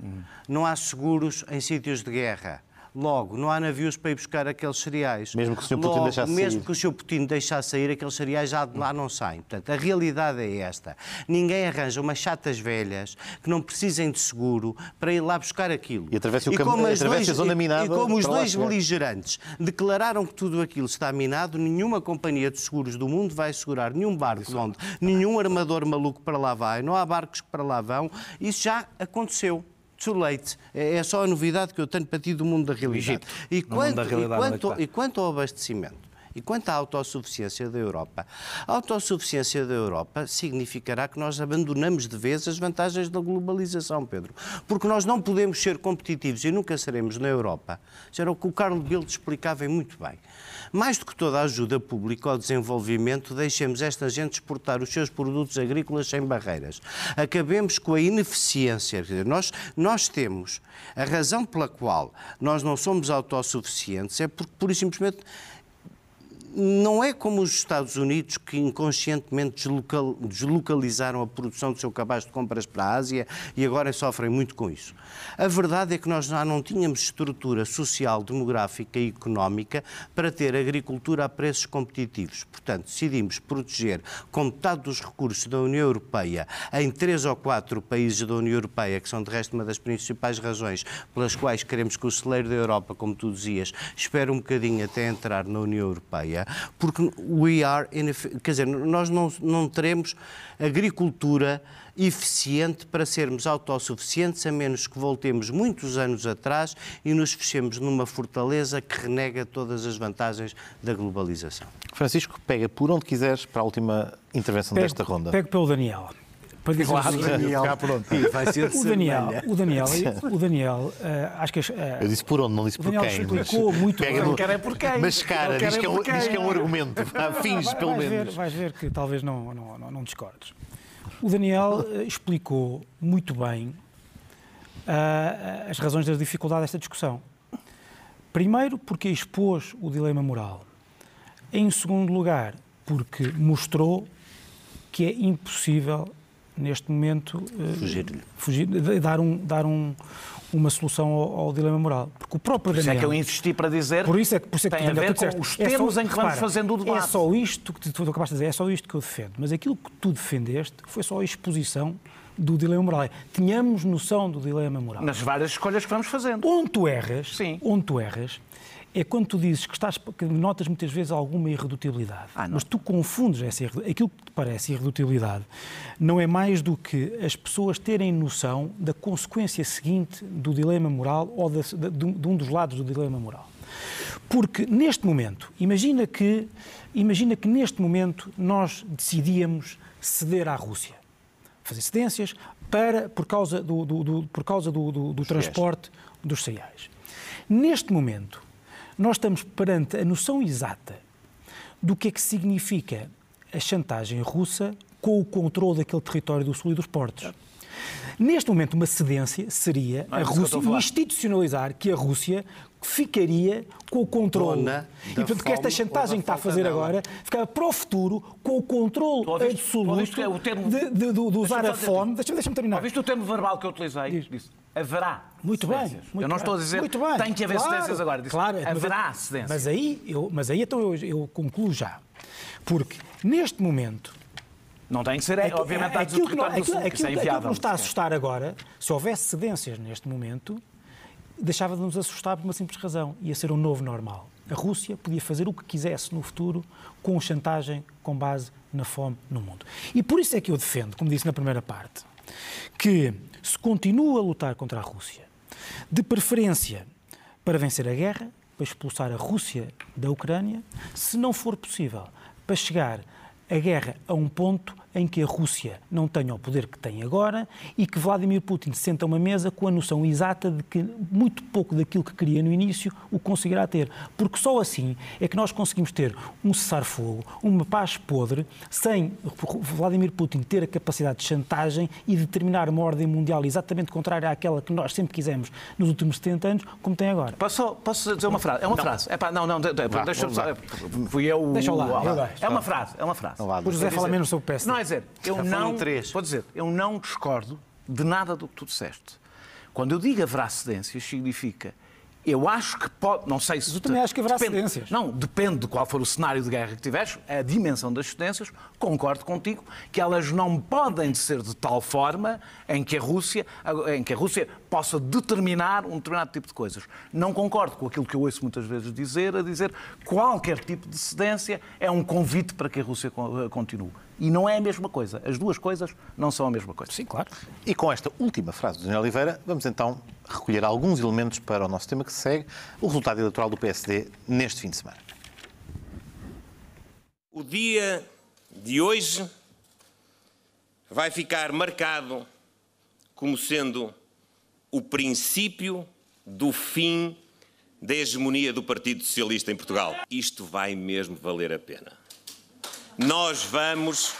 Não há seguros em sítios de guerra. Logo, não há navios para ir buscar aqueles cereais. Mesmo que o Sr. Putin deixasse Mesmo sair. que o Sr. Putin deixasse sair, aqueles cereais já de lá não saem. Portanto, a realidade é esta. Ninguém arranja umas chatas velhas que não precisem de seguro para ir lá buscar aquilo. E atravessem o E cam- como as a zona e- minada E como os dois beligerantes declararam que tudo aquilo está minado, nenhuma companhia de seguros do mundo vai segurar nenhum barco de onde nenhum armador maluco para lá vai, não há barcos que para lá vão. Isso já aconteceu. Too late. É é só a novidade que eu tenho para ti do mundo da realidade. Egito. E da quanto, e, realidade, onde é quanto, e quanto ao abastecimento? E quanto à autossuficiência da Europa? A autossuficiência da Europa significará que nós abandonamos de vez as vantagens da globalização, Pedro. Porque nós não podemos ser competitivos e nunca seremos na Europa. Isso era o que o Carlos Bildt explicava e muito bem. Mais do que toda a ajuda pública ao desenvolvimento, deixemos esta gente exportar os seus produtos agrícolas sem barreiras. Acabemos com a ineficiência. Dizer, nós, nós temos a razão pela qual nós não somos autossuficientes é porque, e simplesmente, não é como os Estados Unidos que inconscientemente deslocal- deslocalizaram a produção do seu cabaz de compras para a Ásia e agora sofrem muito com isso. A verdade é que nós já não tínhamos estrutura social, demográfica e económica para ter agricultura a preços competitivos. Portanto, decidimos proteger com metade dos recursos da União Europeia em três ou quatro países da União Europeia, que são de resto uma das principais razões pelas quais queremos que o celeiro da Europa, como tu dizias, espere um bocadinho até entrar na União Europeia, porque we are ineff- quer dizer, nós não, não teremos agricultura eficiente para sermos autossuficientes, a menos que voltemos muitos anos atrás e nos fechemos numa fortaleza que renega todas as vantagens da globalização. Francisco, pega por onde quiseres para a última intervenção desta ronda. Pego pelo Daniel. Para dizer Claro, ser o Daniel, o Daniel, o Daniel, eh, acho que eh, Eu disse por onde, não disse O por Daniel quem. explicou muito pega bem. no- quer é por quem. Mas cara, diz é que é um, diz que é um argumento. Finge, vai- pelo vais menos. Ver, vais ver que talvez não, não, não, não discordes. O Daniel eh, explicou muito bem ah, as razões da dificuldade desta discussão. Primeiro, porque expôs o dilema moral. Em segundo lugar, porque mostrou que é impossível neste momento, eh, Fugir. fugir dar, um, dar um, uma solução ao, ao dilema moral. Porque o próprio Por isso é Daniel... que eu insisti para dizer. Por isso é que, por isso é que tem a Daniel, ver tu com os é só- termos em que vamos repara, fazendo o debate. É só isto que tu, acabaste de dizer, é só isto que eu defendo. Mas aquilo que tu defendeste foi só a exposição do dilema moral. É, Tínhamos noção do dilema moral. Nas várias escolhas que vamos fazendo. Onde tu erras, Sim. onde tu erras, é quando tu dizes que, estás, que notas muitas vezes alguma irredutibilidade. Ah. Mas tu confundes essa aquilo que te parece irredutibilidade não é mais do que as pessoas terem noção da consequência seguinte do dilema moral ou de, de um- de um dos lados do dilema moral. Porque neste momento, imagina que, imagina que neste momento nós decidíamos ceder à Rússia fazer cedências para, por causa do, do- do- por causa do, do- do transporte dos cereais. Neste momento, nós estamos perante a noção exata do que é que significa a chantagem russa com o controle daquele território do sul e dos portos. Neste momento, uma cedência seria é a Rússia a institucionalizar que a Rússia ficaria com o controle. Dona E, portanto, que esta chantagem que está a fazer dela. agora ficava para o futuro com o controle absoluto o termo- de, de- de- de usar a fome. Deixa-me deixa terminar. Ouviste o termo verbal que eu utilizei? Diz. Disse, haverá. Muito bem. muito eu não estou a dizer Muito bem. tem que haver Claro, cedências agora. Claro, mas- haverá cedências. Mas aí, eu, mas aí então eu, eu concluo já. Porque neste momento. não tem que ser, é, obviamente, dados do aquilo que, não- aquilo, que aquilo- é aquilo que nos está a assustar agora, se houvesse cedências neste momento, deixava de nos assustar por uma simples razão. Ia ser um novo normal. A Rússia podia fazer o que quisesse no futuro com chantagem com base na fome no mundo. E por isso é que eu defendo, como disse na primeira parte, que se continua a lutar contra a Rússia, de preferência para vencer a guerra, para expulsar a Rússia da Ucrânia, se não for possível, para chegar a guerra a um ponto em que a Rússia não tenha o poder que tem agora e que Vladimir Putin se senta a uma mesa com a noção exata de que muito pouco daquilo que queria no início o conseguirá ter. Porque só assim é que nós conseguimos ter um cessar-fogo, uma paz podre, sem Vladimir Putin ter a capacidade de chantagem e determinar uma ordem mundial exatamente contrária àquela que nós sempre quisemos nos últimos 70 anos, como tem agora. Posso, posso dizer uma frase? É uma frase. É pá, não, não, de- de- deixa-me só. Fui eu. Deixa-o lá. É uma frase, é uma frase. Não O José fala menos sobre o PSD. Não, é dizer, eu não. três. Vou dizer, eu não discordo de nada do que tu disseste. Quando eu digo haverá cedências, significa. Eu acho que pode. Não sei se. eu também acho que haverá depende- cedências. Não, depende de qual for o cenário de guerra que tiveres, a dimensão das cedências, concordo contigo que elas não podem ser de tal forma em que a Rússia, em que a Rússia possa determinar um determinado tipo de coisas. Não concordo com aquilo que eu ouço muitas vezes dizer, a dizer que qualquer tipo de cedência é um convite para que a Rússia co- continue. E não é a mesma coisa. As duas coisas não são a mesma coisa. Sim, claro. E com esta última frase do Daniel Oliveira, vamos então recolher alguns elementos para o nosso tema que segue, o resultado eleitoral do PSD neste fim de semana. O dia de hoje vai ficar marcado como sendo o princípio do fim da hegemonia do Partido Socialista em Portugal. Isto vai mesmo valer a pena. Nós vamos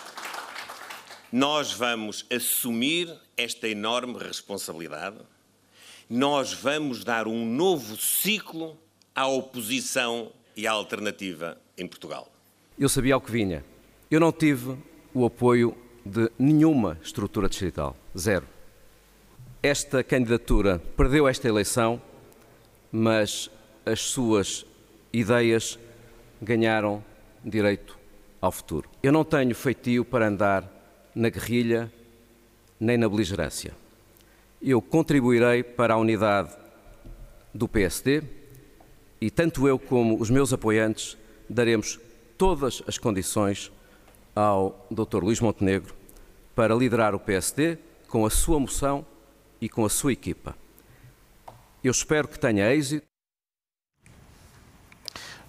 nós vamos assumir esta enorme responsabilidade. Nós vamos dar um novo ciclo à oposição e à alternativa em Portugal. Eu sabia ao que vinha. Eu não tive o apoio de nenhuma estrutura distrital. Zero. Esta candidatura perdeu esta eleição, mas as suas ideias ganharam direito ao futuro. Eu não tenho feitio para andar na guerrilha nem na beligerância. Eu contribuirei para a unidade do PSD e tanto eu como os meus apoiantes daremos todas as condições ao Dr. Luís Montenegro para liderar o PSD com a sua moção e com a sua equipa. Eu espero que tenha êxito.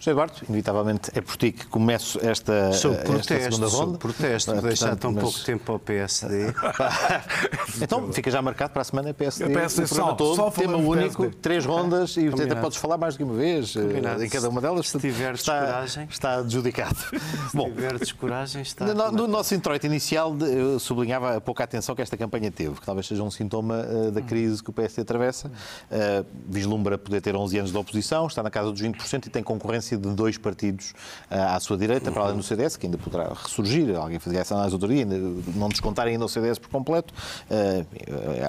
José Eduardo, inevitavelmente é por ti que começo esta, Sou esta protesto, segunda sou ronda. protesto, Ah, deixar tão mas- pouco tempo ao PSD. Então, fica já marcado para a semana PSD. O PSD o só- todo, só tema único, PSD. três rondas e até podes falar mais que uma vez eh, Combinado. em cada uma delas. Se tiveres está, coragem. Está adjudicado. Se Bom, tiveres coragem, está. no, no nosso introito inicial, de- eu sublinhava a pouca atenção que esta campanha teve, que talvez seja um sintoma eh, da crise que o PSD atravessa. Eh, vislumbra poder ter 11 anos de oposição, está na casa dos 20% e tem concorrência existência de dois partidos uh, à sua direita, para além do CDS, que ainda poderá ressurgir, alguém fazia essa análise outro dia, ainda não descontar ainda o CDS por completo, uh,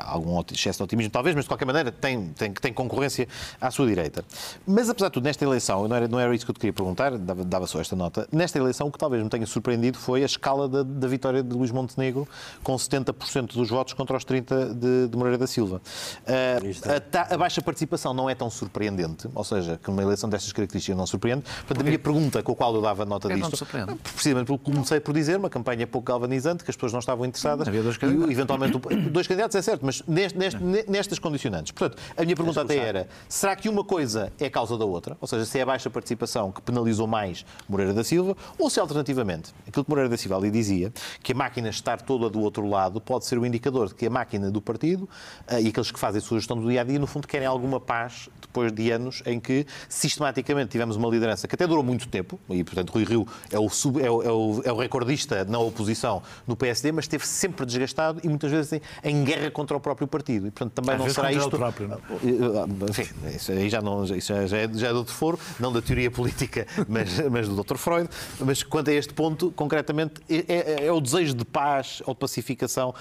algum excesso de otimismo talvez, mas de qualquer maneira tem, tem, tem concorrência à sua direita. Mas apesar de tudo, nesta eleição, não era, não era isso que eu te queria perguntar, dava, dava só esta nota, nesta eleição o que talvez me tenha surpreendido foi a escala da, da vitória de Luís Montenegro, com 70% dos votos contra os 30% de, de Moreira da Silva. Uh, a, a, baixa participação não é tão surpreendente, ou seja, que uma eleição destas características não surpreende. Portanto, a minha pergunta com a qual eu dava nota disto, precisamente porque comecei por dizer, uma campanha pouco galvanizante, que as pessoas não estavam interessadas. Havia dois candidatos. E, eventualmente, dois candidatos, é certo, mas neste, neste, nestas condicionantes. Portanto, a minha pergunta até era, será que uma coisa é causa da outra? Ou seja, se é a baixa participação que penalizou mais Moreira da Silva, ou se alternativamente, aquilo que Moreira da Silva ali dizia, que a máquina estar toda do outro lado pode ser o indicador de que a máquina do partido uh, e aqueles que fazem a sua gestão do dia a dia, no fundo, querem alguma paz depois de anos em que sistematicamente tivemos uma liderança que até durou muito tempo, e portanto Rui Rio é o, sub, é o, é o, é o recordista na oposição no PSD, mas esteve sempre desgastado e muitas vezes em, em guerra contra o próprio partido. E portanto também Às não será isto. Próprio, não? Enfim, isso aí já, não, isso já, é, já é de outro foro, não da teoria política, mas, mas do Dr. Freud. Mas quanto a este ponto, concretamente, é, é, é o desejo de paz ou de pacificação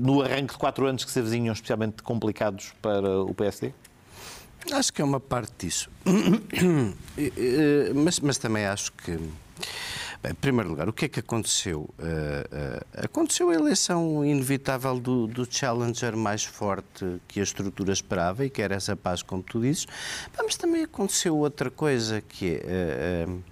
no arranque de quatro anos que se avizinham especialmente complicados para o PSD? Acho que é uma parte disso. mas, mas também acho que. Bem, em primeiro lugar, o que é que aconteceu? Uh, uh, aconteceu a eleição inevitável do, do, challenger mais forte que a estrutura esperava e que era essa paz, como tu dizes. Mas também aconteceu outra coisa que é. Uh,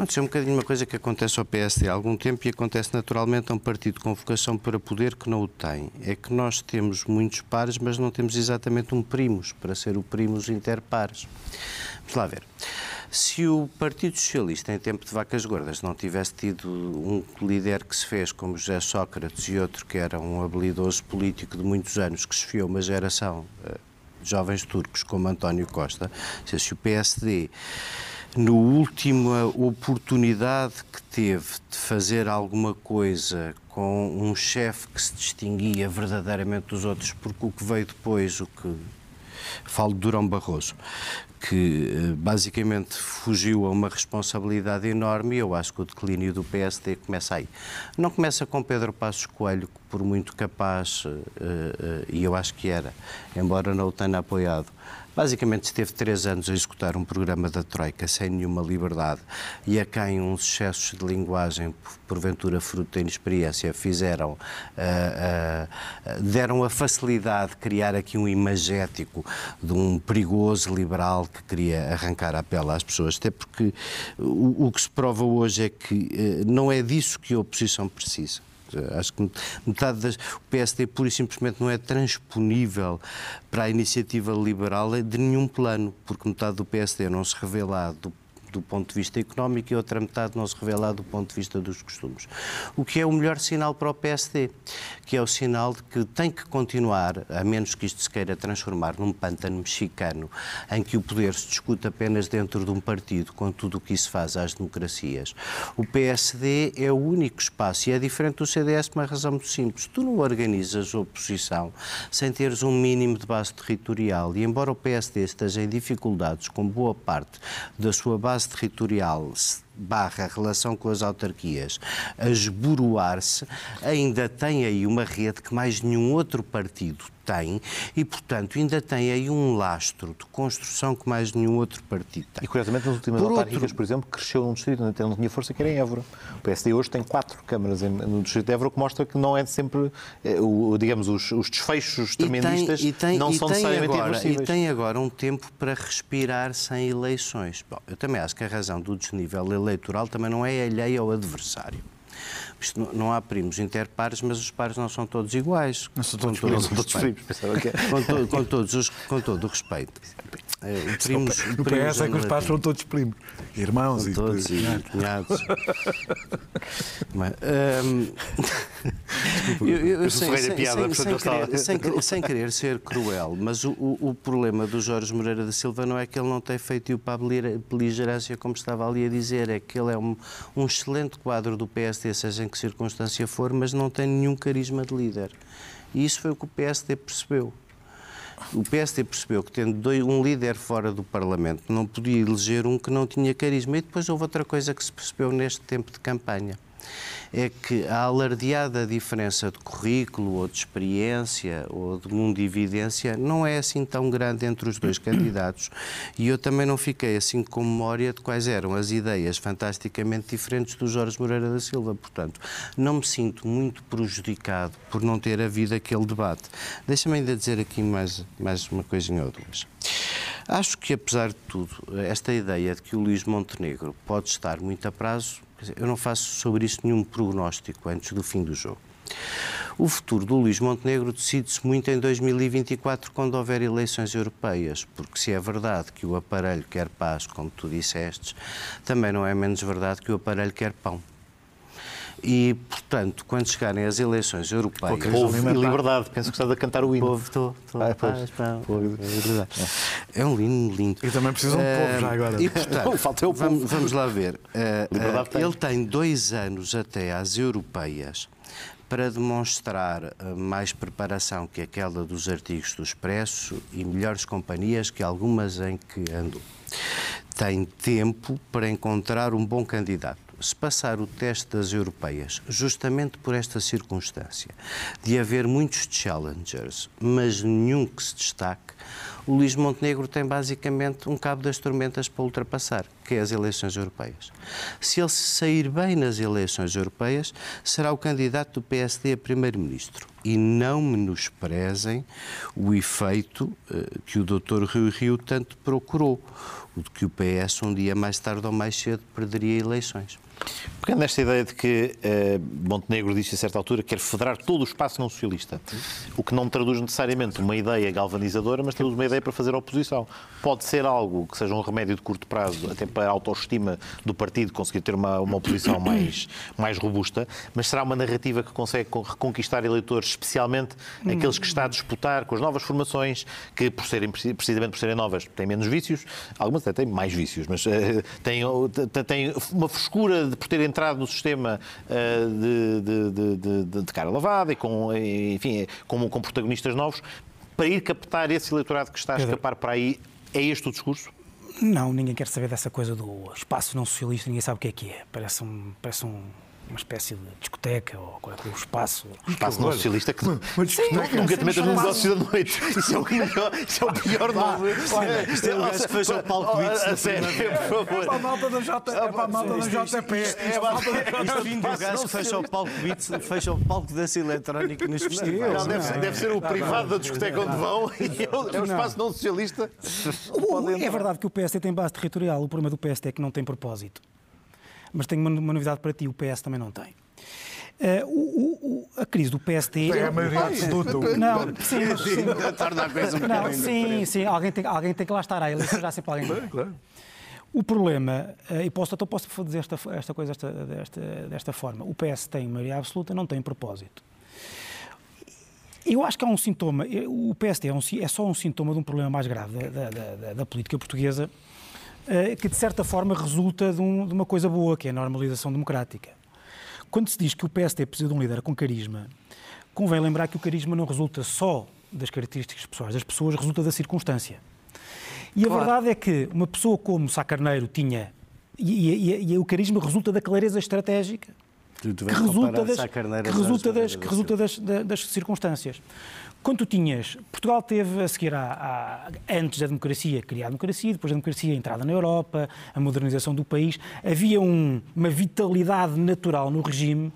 Aconteceu um bocadinho uma coisa que acontece ao PSD há algum tempo e acontece naturalmente a um partido com vocação para poder que não o tem. É que nós temos muitos pares, mas não temos exatamente um primos, para ser o primos interpares. Vamos lá ver. Se o Partido Socialista, em tempo de vacas gordas, não tivesse tido um líder que se fez como José Sócrates e outro que era um habilidoso político de muitos anos, que se fiou uma geração de jovens turcos como António Costa, se o PSD no última oportunidade que teve de fazer alguma coisa com um chefe que se distinguia verdadeiramente dos outros, porque o que veio depois, o que falo de Durão Barroso, que eh, basicamente fugiu a uma responsabilidade enorme e eu acho que o declínio do PSD começa aí. Não começa com Pedro Passos Coelho, que por muito capaz, eh, eh, e eu acho que era, embora não o tenha apoiado, Basicamente esteve três anos a executar um programa da Troika sem nenhuma liberdade e a quem uns excessos de linguagem, porventura fruto da inexperiência, fizeram, uh, uh, deram a facilidade de criar aqui um imagético de um perigoso liberal que queria arrancar a pele às pessoas, até porque o, o que se prova hoje é que uh, não é disso que a oposição precisa. Acho que metade das. O PSD pura e simplesmente não é transponível para a iniciativa liberal de nenhum plano, porque metade do PSD não se revela do do ponto de vista económico e outra metade não se revela do ponto de vista dos costumes. O que é o melhor sinal para o PSD, que é o sinal de que tem que continuar, a menos que isto se queira transformar num pântano mexicano, em que o poder se discute apenas dentro de um partido, com tudo o que isso faz às democracias. O PSD é o único espaço, e é diferente do CDS por uma razão muito simples. Tu não organizas oposição sem teres um mínimo de base territorial, e embora o PSD esteja em dificuldades com boa parte da sua base territorial barra relação com as autarquias a esboroar-se, ainda tem aí uma rede que mais nenhum outro partido tem e, portanto, ainda tem aí um lastro de construção que mais nenhum outro partido tem. E, curiosamente, nas últimas por autárquicas, outro... por exemplo, cresceu num distrito onde não tinha força, que era em Évora. O PSD hoje tem quatro câmaras no distrito de Évora, que mostra que não é sempre, eh, digamos, os, os desfechos tremendistas e tem, e tem, não e são necessariamente agora. E tem agora um tempo para respirar sem eleições. Bom, eu também acho que a razão do desnível eleitoral também não é alheia ao adversário. Isto não, não, há primos interpares, mas os pares não são todos iguais. Não são todos, primos, são todos primos. Com, to, com, todos os, com todo o respeito. É, primos, o PS é que os pares são todos primos. Irmãos e todos e cunhados. um, eu, eu, sem, sem, piada, sem, querer, sem, sem, querer, ser cruel, mas o, o, problema do Jorge Moreira da Silva não é que ele não tem feito para a beligerância, como estava ali a dizer, é que ele é um, um excelente quadro do PSD, seja em que circunstância for, mas não tem nenhum carisma de líder. E isso foi o que o PSD percebeu. O PSD percebeu que, tendo dois, um líder fora do Parlamento, não podia eleger um que não tinha carisma. E depois houve outra coisa que se percebeu neste tempo de campanha é que a alardeada diferença de currículo ou de experiência ou de mundo evidência não é assim tão grande entre os dois candidatos e eu também não fiquei assim com memória de quais eram as ideias fantasticamente diferentes do Jorge Moreira da Silva. Portanto, não me sinto muito prejudicado por não ter havido aquele debate. Deixa-me ainda dizer aqui mais, mais uma coisinha ou duas. Acho que, apesar de tudo, esta ideia de que o Luís Montenegro pode estar muito a prazo, eu não faço sobre isso nenhum prognóstico antes do fim do jogo. O futuro do Luís Montenegro decide-se muito em 2024, quando houver eleições europeias, porque se é verdade que o aparelho quer paz, como tu disseste, também não é menos verdade que o aparelho quer pão. E, portanto, quando chegarem as eleições europeias. Povo e liberdade. Penso que estás a cantar o hino. Povo, estou. ah, paz, pão. É, é um hino lindo. E também precisam de povo já agora. E, portanto, Falta o vamos, vamos lá ver. Uh, uh, ele tem dois anos até às europeias para demonstrar mais preparação que aquela dos artigos do Expresso e melhores companhias que algumas em que andou. Tem tempo para encontrar um bom candidato se passar o teste das europeias, justamente por esta circunstância de haver muitos challengers, mas nenhum que se destaque, o Luís Montenegro tem basicamente um cabo das tormentas para ultrapassar, que é as eleições europeias. Se ele sair bem nas eleições europeias, será o candidato do PSD a primeiro-ministro. E não menosprezem o efeito uh, que o Dr. Rio Rio tanto procurou, o de que o PS um dia mais tarde ou mais cedo perderia eleições. Pegando nesta ideia de que uh, Montenegro disse a certa altura que quer federar todo o espaço não socialista, o que não traduz necessariamente uma ideia galvanizadora, mas traduz uma ideia para fazer oposição. Pode ser algo que seja um remédio de curto prazo, até para a autoestima do partido conseguir ter uma, uma oposição mais, mais robusta, mas será uma narrativa que consegue reconquistar eleitores, especialmente aqueles que está a disputar com as novas formações, que por serem, precisamente por serem novas, têm menos vícios, algumas até têm mais vícios, mas uh, têm, têm uma frescura de, por ter entrado no sistema de, de, de, de, cara lavada e com, enfim, com, com protagonistas novos, para ir captar esse eleitorado que está a escapar para aí, é este o discurso? Não, ninguém quer saber dessa coisa do espaço não socialista, ninguém sabe o que é que é. Parece um, parece um uma espécie de discoteca ou qual é o espaço. O espaço não socialista que nunca te metas num negócio da noite. Isso é o pior, isso é o pior nome. Isto é o gajo que fecha o palco Beats. A sério, por favor. É para a malta da JP. É para a malta da JP. Gajo que fecha o palco Beats, fecha o palco desse eletrónico nos festivais. Deve ser o privado da discoteca onde vão e é o espaço não socialista. É verdade que o PSD tem base territorial. O problema do PSD é que não tem propósito. Mas tenho uma, uma novidade para ti, o PS também não tem. Uh, o, o, a crise do PSD. Tem a maioria absoluta. Não, sim, sim. Não, sim, sim. Alguém tem, alguém tem que lá estar. A eleição já sempre alguém. Claro, claro. O problema, uh, e posso, então posso dizer esta, esta coisa desta, desta, desta forma: o PS tem maioria absoluta, não tem propósito. Eu acho que há um sintoma. O PSD é, um, é só um sintoma de um problema mais grave da, da, da, da política portuguesa eh, que de certa forma resulta de, um, de, uma coisa boa, que é a normalização democrática. Quando se diz que o PSD precisa de um líder com carisma, convém lembrar que o carisma não resulta só das características pessoais das pessoas, resulta da circunstância. E claro. a verdade é que uma pessoa como Sá Carneiro tinha, e, e, e o carisma resulta da clareza estratégica, que resulta das, que resulta das, que resulta das, das circunstâncias. Quando tu tinhas, Portugal teve a seguir a, a, antes da democracia, criar a democracia, depois da democracia, a entrada na Europa, a modernização do país, havia um, uma vitalidade natural no regime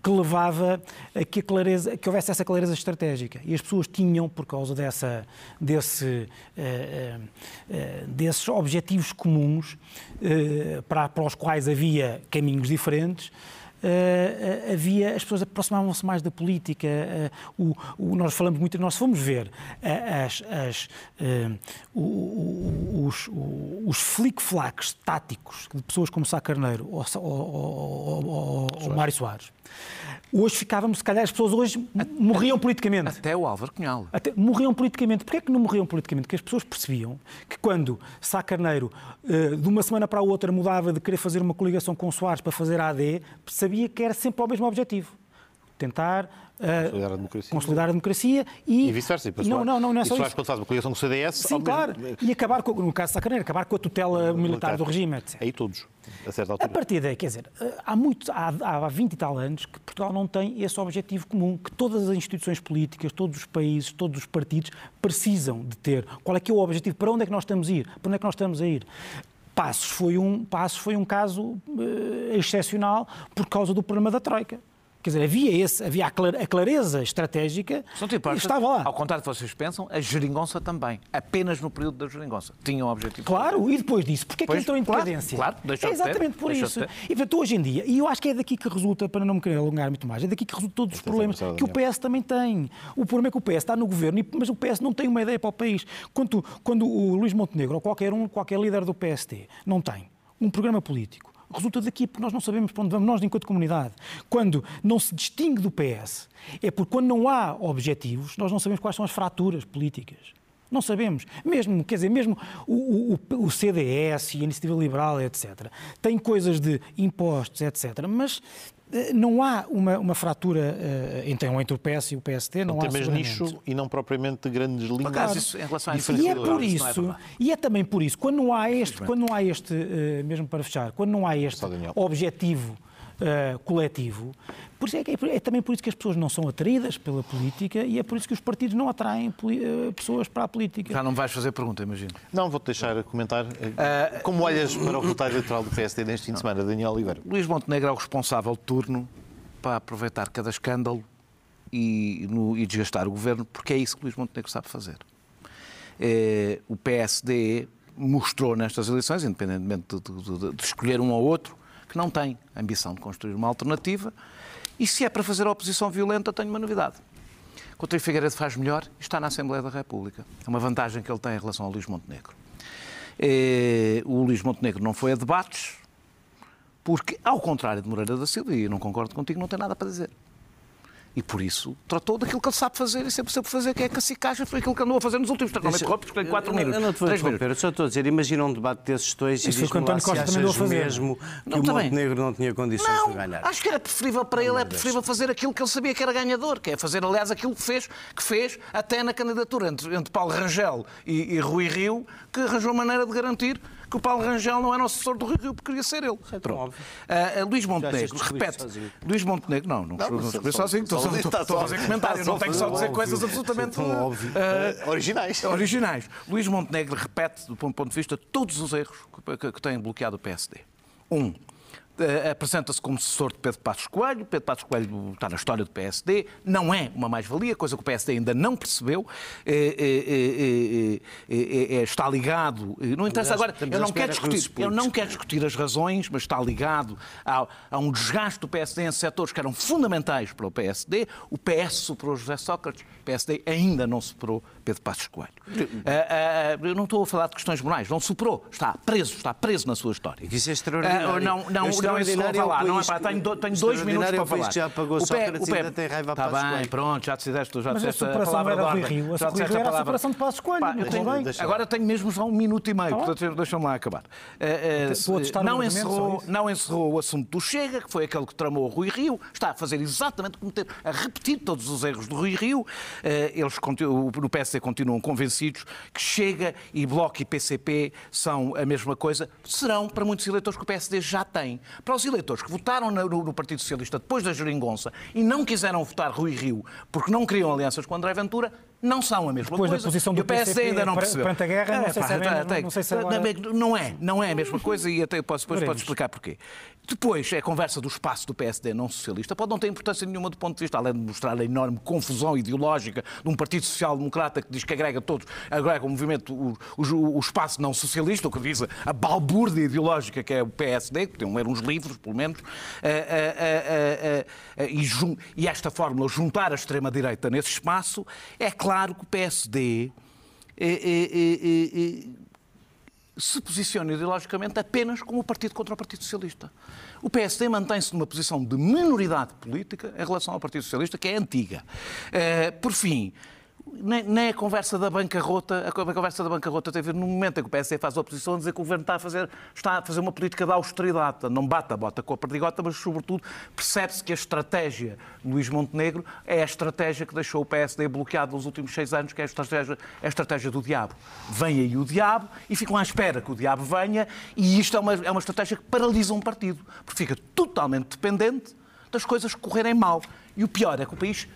que levava a que, a clareza, que houvesse essa clareza estratégica. E as pessoas tinham, por causa dessa, desse, uh, uh, uh, desses objetivos comuns, para, para os quais havia caminhos diferentes, Uh, havia as pessoas aproximavam-se mais da política. Uh, o, o, nós falamos muito, nós fomos ver as, as, os, os flic-flacs táticos de pessoas como Sá Carneiro ou, ou, ou, ou Mário Soares hoje ficávamos, se calhar as pessoas hoje morriam politicamente. Até o Álvaro Cunhal. Até, morriam politicamente. Porquê é que não morriam politicamente? Porque as pessoas percebiam que quando Sá Carneiro, eh, de uma semana para a outra, mudava de querer fazer uma coligação com Soares para fazer AD, sabia que era sempre ao mesmo objetivo. Tentar Consolidar a democracia. consolidar a democracia e... E vice-versa. Não, não, não, não é só isso. quando faz uma coligação com o CDS... Sim, claro. E acabar, com, no caso de Sacaneiro, acabar com a tutela militar do regime, etc. Aí todos, a certa A altura. partir daí, quer dizer, há, muito, há, há 20 e tal anos que Portugal não tem esse objetivo comum, que todas as instituições políticas, todos os países, todos os partidos precisam de ter. Qual é que é o objetivo? Para onde é que nós estamos a ir? Para onde é que nós estamos a ir? Passos foi um, Passos foi um caso eh, excepcional por causa do problema da Troika. Quer dizer, havia, esse, havia a clar- a clareza estratégica te importa, estava lá. Ao contrário do que vocês pensam, a geringonça também. Apenas no período da geringonça. Tinham um objetivo. Claro, e depois disso, porque é que entrou em claro, decadência? claro, deixou é de ter, exatamente por isso. E portanto, hoje em dia, e eu acho que é daqui que resulta, para não me querer alongar muito mais, é daqui que resultam todos os problemas que o. PS também tem. O problema é que o PS está no governo, e- mas o PS não tem uma ideia para o país. Quando, quando o Luís Montenegro ou qualquer um, qualquer líder do PST não tem um programa político, resulta daqui porque nós não sabemos para onde vamos, nós enquanto comunidade. Quando não se distingue do PS, é porque quando não há objetivos, nós não sabemos quais são as fraturas políticas. Não sabemos. Mesmo, quer dizer, mesmo o, o- o CDS e a Iniciativa Liberal, etc., tem coisas de impostos, etc., mas não há uma, uma fratura eh, então, entre o PS e o PST, não, Não há tem mais seguramente. nicho e não propriamente grandes linhas. acaso, isso, em relação à E é por isso é isso, verdade. e é também por isso, quando não há este, quando não há este eh, mesmo para fechar, quando não há este objetivo eh, coletivo, por isso é, que é, é também por isso que as pessoas não são atraídas pela política e é por isso que os partidos não atraem poli- eh, pessoas para a política. Já não me vais fazer pergunta, imagino. Não, vou-te deixar comentar. eh, Como olhas para o resultado eleitoral do PSD neste fim de semana, Daniel Oliveira? Luís Montenegro é o responsável de turno para aproveitar cada escândalo e, no- e desgastar o governo, porque é isso que Luís Montenegro sabe fazer. Eh, o PSD mostrou nestas eleições, independentemente de, de- de- de escolher um ou outro, que não tem ambição de construir uma alternativa. E se é para fazer a oposição violenta, tenho uma novidade. Coutinho Figueiredo faz melhor e está na Assembleia da República. É uma vantagem que ele tem em relação ao Luís Montenegro. Eh, o Luís Montenegro não foi a debates, porque, ao contrário de Moreira da Silva, e não concordo contigo, não tem nada para dizer. E por isso tratou daquilo que ele sabe fazer e sempre soube fazer, que é cacicagem, foi aquilo que andou a fazer nos últimos rápidos, que tem 4 Eu não- minutos. Eu não te vou três interromper, eu minutos. só estou a dizer, imagina um debate desses dois e diz-me lá António se achas mesmo que Não, o tá. Montenegro não tinha condições de Não, ganhar. acho que era preferível para ele, é preferível fazer aquilo que ele sabia que era ganhador, que é fazer, aliás, aquilo que fez, que fez até na candidatura entre, entre Paulo Rangel e, e Rui Rio, que arranjou maneira de garantir que o Paulo Rangel não era o assessor do Rui Rio, porque queria ser ele. Pronto. óbvio. Ah, ah, Luís Montenegro, repete. Luís Montenegro, não, não, não, escolhi só- sozinho, estou, só- a fazer comentários, não tenho só dizer coisas é absolutamente ah, Originais. originais. Luís Montenegro repete, do ponto de vista, todos os erros que, que- que têm bloqueado o PSD. Um, apresenta-se como sucessor de Pedro Passos Coelho. Pedro Passos Coelho está na história do PSD, não é uma mais-valia, coisa que o PSD ainda não percebeu. Eh, eh, eh, eh, eh, está ligado. eh, Não interessa agora. Eu não, quero discutir, eu não quero discutir as razões, mas está ligado a, a um desgaste do PSD em setores que eram fundamentais para o PSD. O PS superou José Sócrates, o PSD ainda não superou Pedro Passos Coelho. Ah, eu não estou a falar de questões morais, não superou, está preso, está preso na sua história. Isso é extraordinário. Não, não, É não, extraordinário lá, é não é país- pá, tenho, do- tenho dois minutos é para falar. já apagou O Sócrates o ainda Pepe- tem raiva Tá Passos bem, pronto, já disseste, já Mas a disseste a superação palavra de Rui. Rio, a Já Rui Rio era a superação de Passos Coelho. Agora tenho mesmo só um minuto e meio, Tá portanto deixa-me lá acabar. Eh, eh, Estou a testar o não, encerrou, não encerrou o assunto do Chega, que foi aquele que tramou o Rui Rio, está a fazer exatamente como teve, a repetir todos os erros do Rui Rio. Eh, Eles no PSD continuam convencidos que Chega e Bloco e PCP são a mesma coisa. Serão para muitos eleitores que o PSD já tem. Para os eleitores que votaram no, Partido Socialista depois da geringonça e não quiseram votar Rui Rio porque não queriam alianças com André Ventura, não são a mesma Depois da coisa. posição E do o PSD ainda não per- percebeu. perante a guerra, não sei se é até- não sei se agora- Não é, não é a mesma coisa e até posso, depois posso explicar porquê. Depois, é a conversa do espaço do PSD não socialista, pode não ter importância nenhuma do ponto de vista, além de mostrar a enorme confusão ideológica de um Partido Social-Democrata que diz que agrega todos, agrega o movimento, o, o- o espaço não socialista, o que diz a balbúrdia ideológica que é o PSD, que tem ler uns livros, pelo menos, eh, eh, eh, e, e esta fórmula, juntar a extrema-direita nesse espaço, é claro que o PSD eh, eh, se posiciona ideologicamente apenas como o partido contra o Partido Socialista. O PSD mantém-se numa posição de minoridade política em relação ao Partido Socialista, que é antiga. Eh, por fim, nem, nem a conversa da bancarrota, a conversa da bancarrota ver no momento em que o PSD faz a oposição a dizer que o governo está a fazer, está a fazer uma política de austeridade. Não bate a bota com a perdigota, mas sobretudo percebe-se que a estratégia Luís Montenegro é a estratégia que deixou o PSD bloqueado nos últimos seis anos, que é a estratégia, é a estratégia do diabo. Vem aí o diabo e ficam à espera que o diabo venha e isto é uma, é uma estratégia que paralisa um partido, porque fica totalmente dependente das coisas correrem mal. E o pior é que o país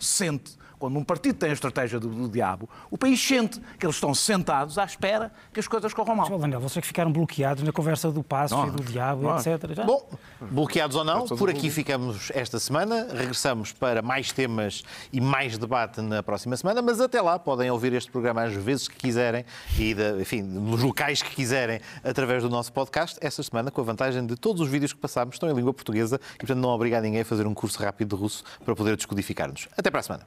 sente quando um partido tem a estratégia do, do, diabo, o país sente que eles estão sentados à espera que as coisas corram mal. Daniel, vocês que ficaram bloqueados na conversa do passo e do diabo, não. etc. Já? Bom, bloqueados ou não, por aqui ficamos esta semana. Regressamos para mais temas e mais debate na próxima semana, mas até lá podem ouvir este programa às vezes que quiserem e, de, enfim, nos locais que quiserem através do nosso podcast. Esta semana, com a vantagem de todos os vídeos que passámos estão em língua portuguesa e, portanto, não obriga ninguém a fazer um curso rápido de russo para poder descodificar-nos. Até para a semana.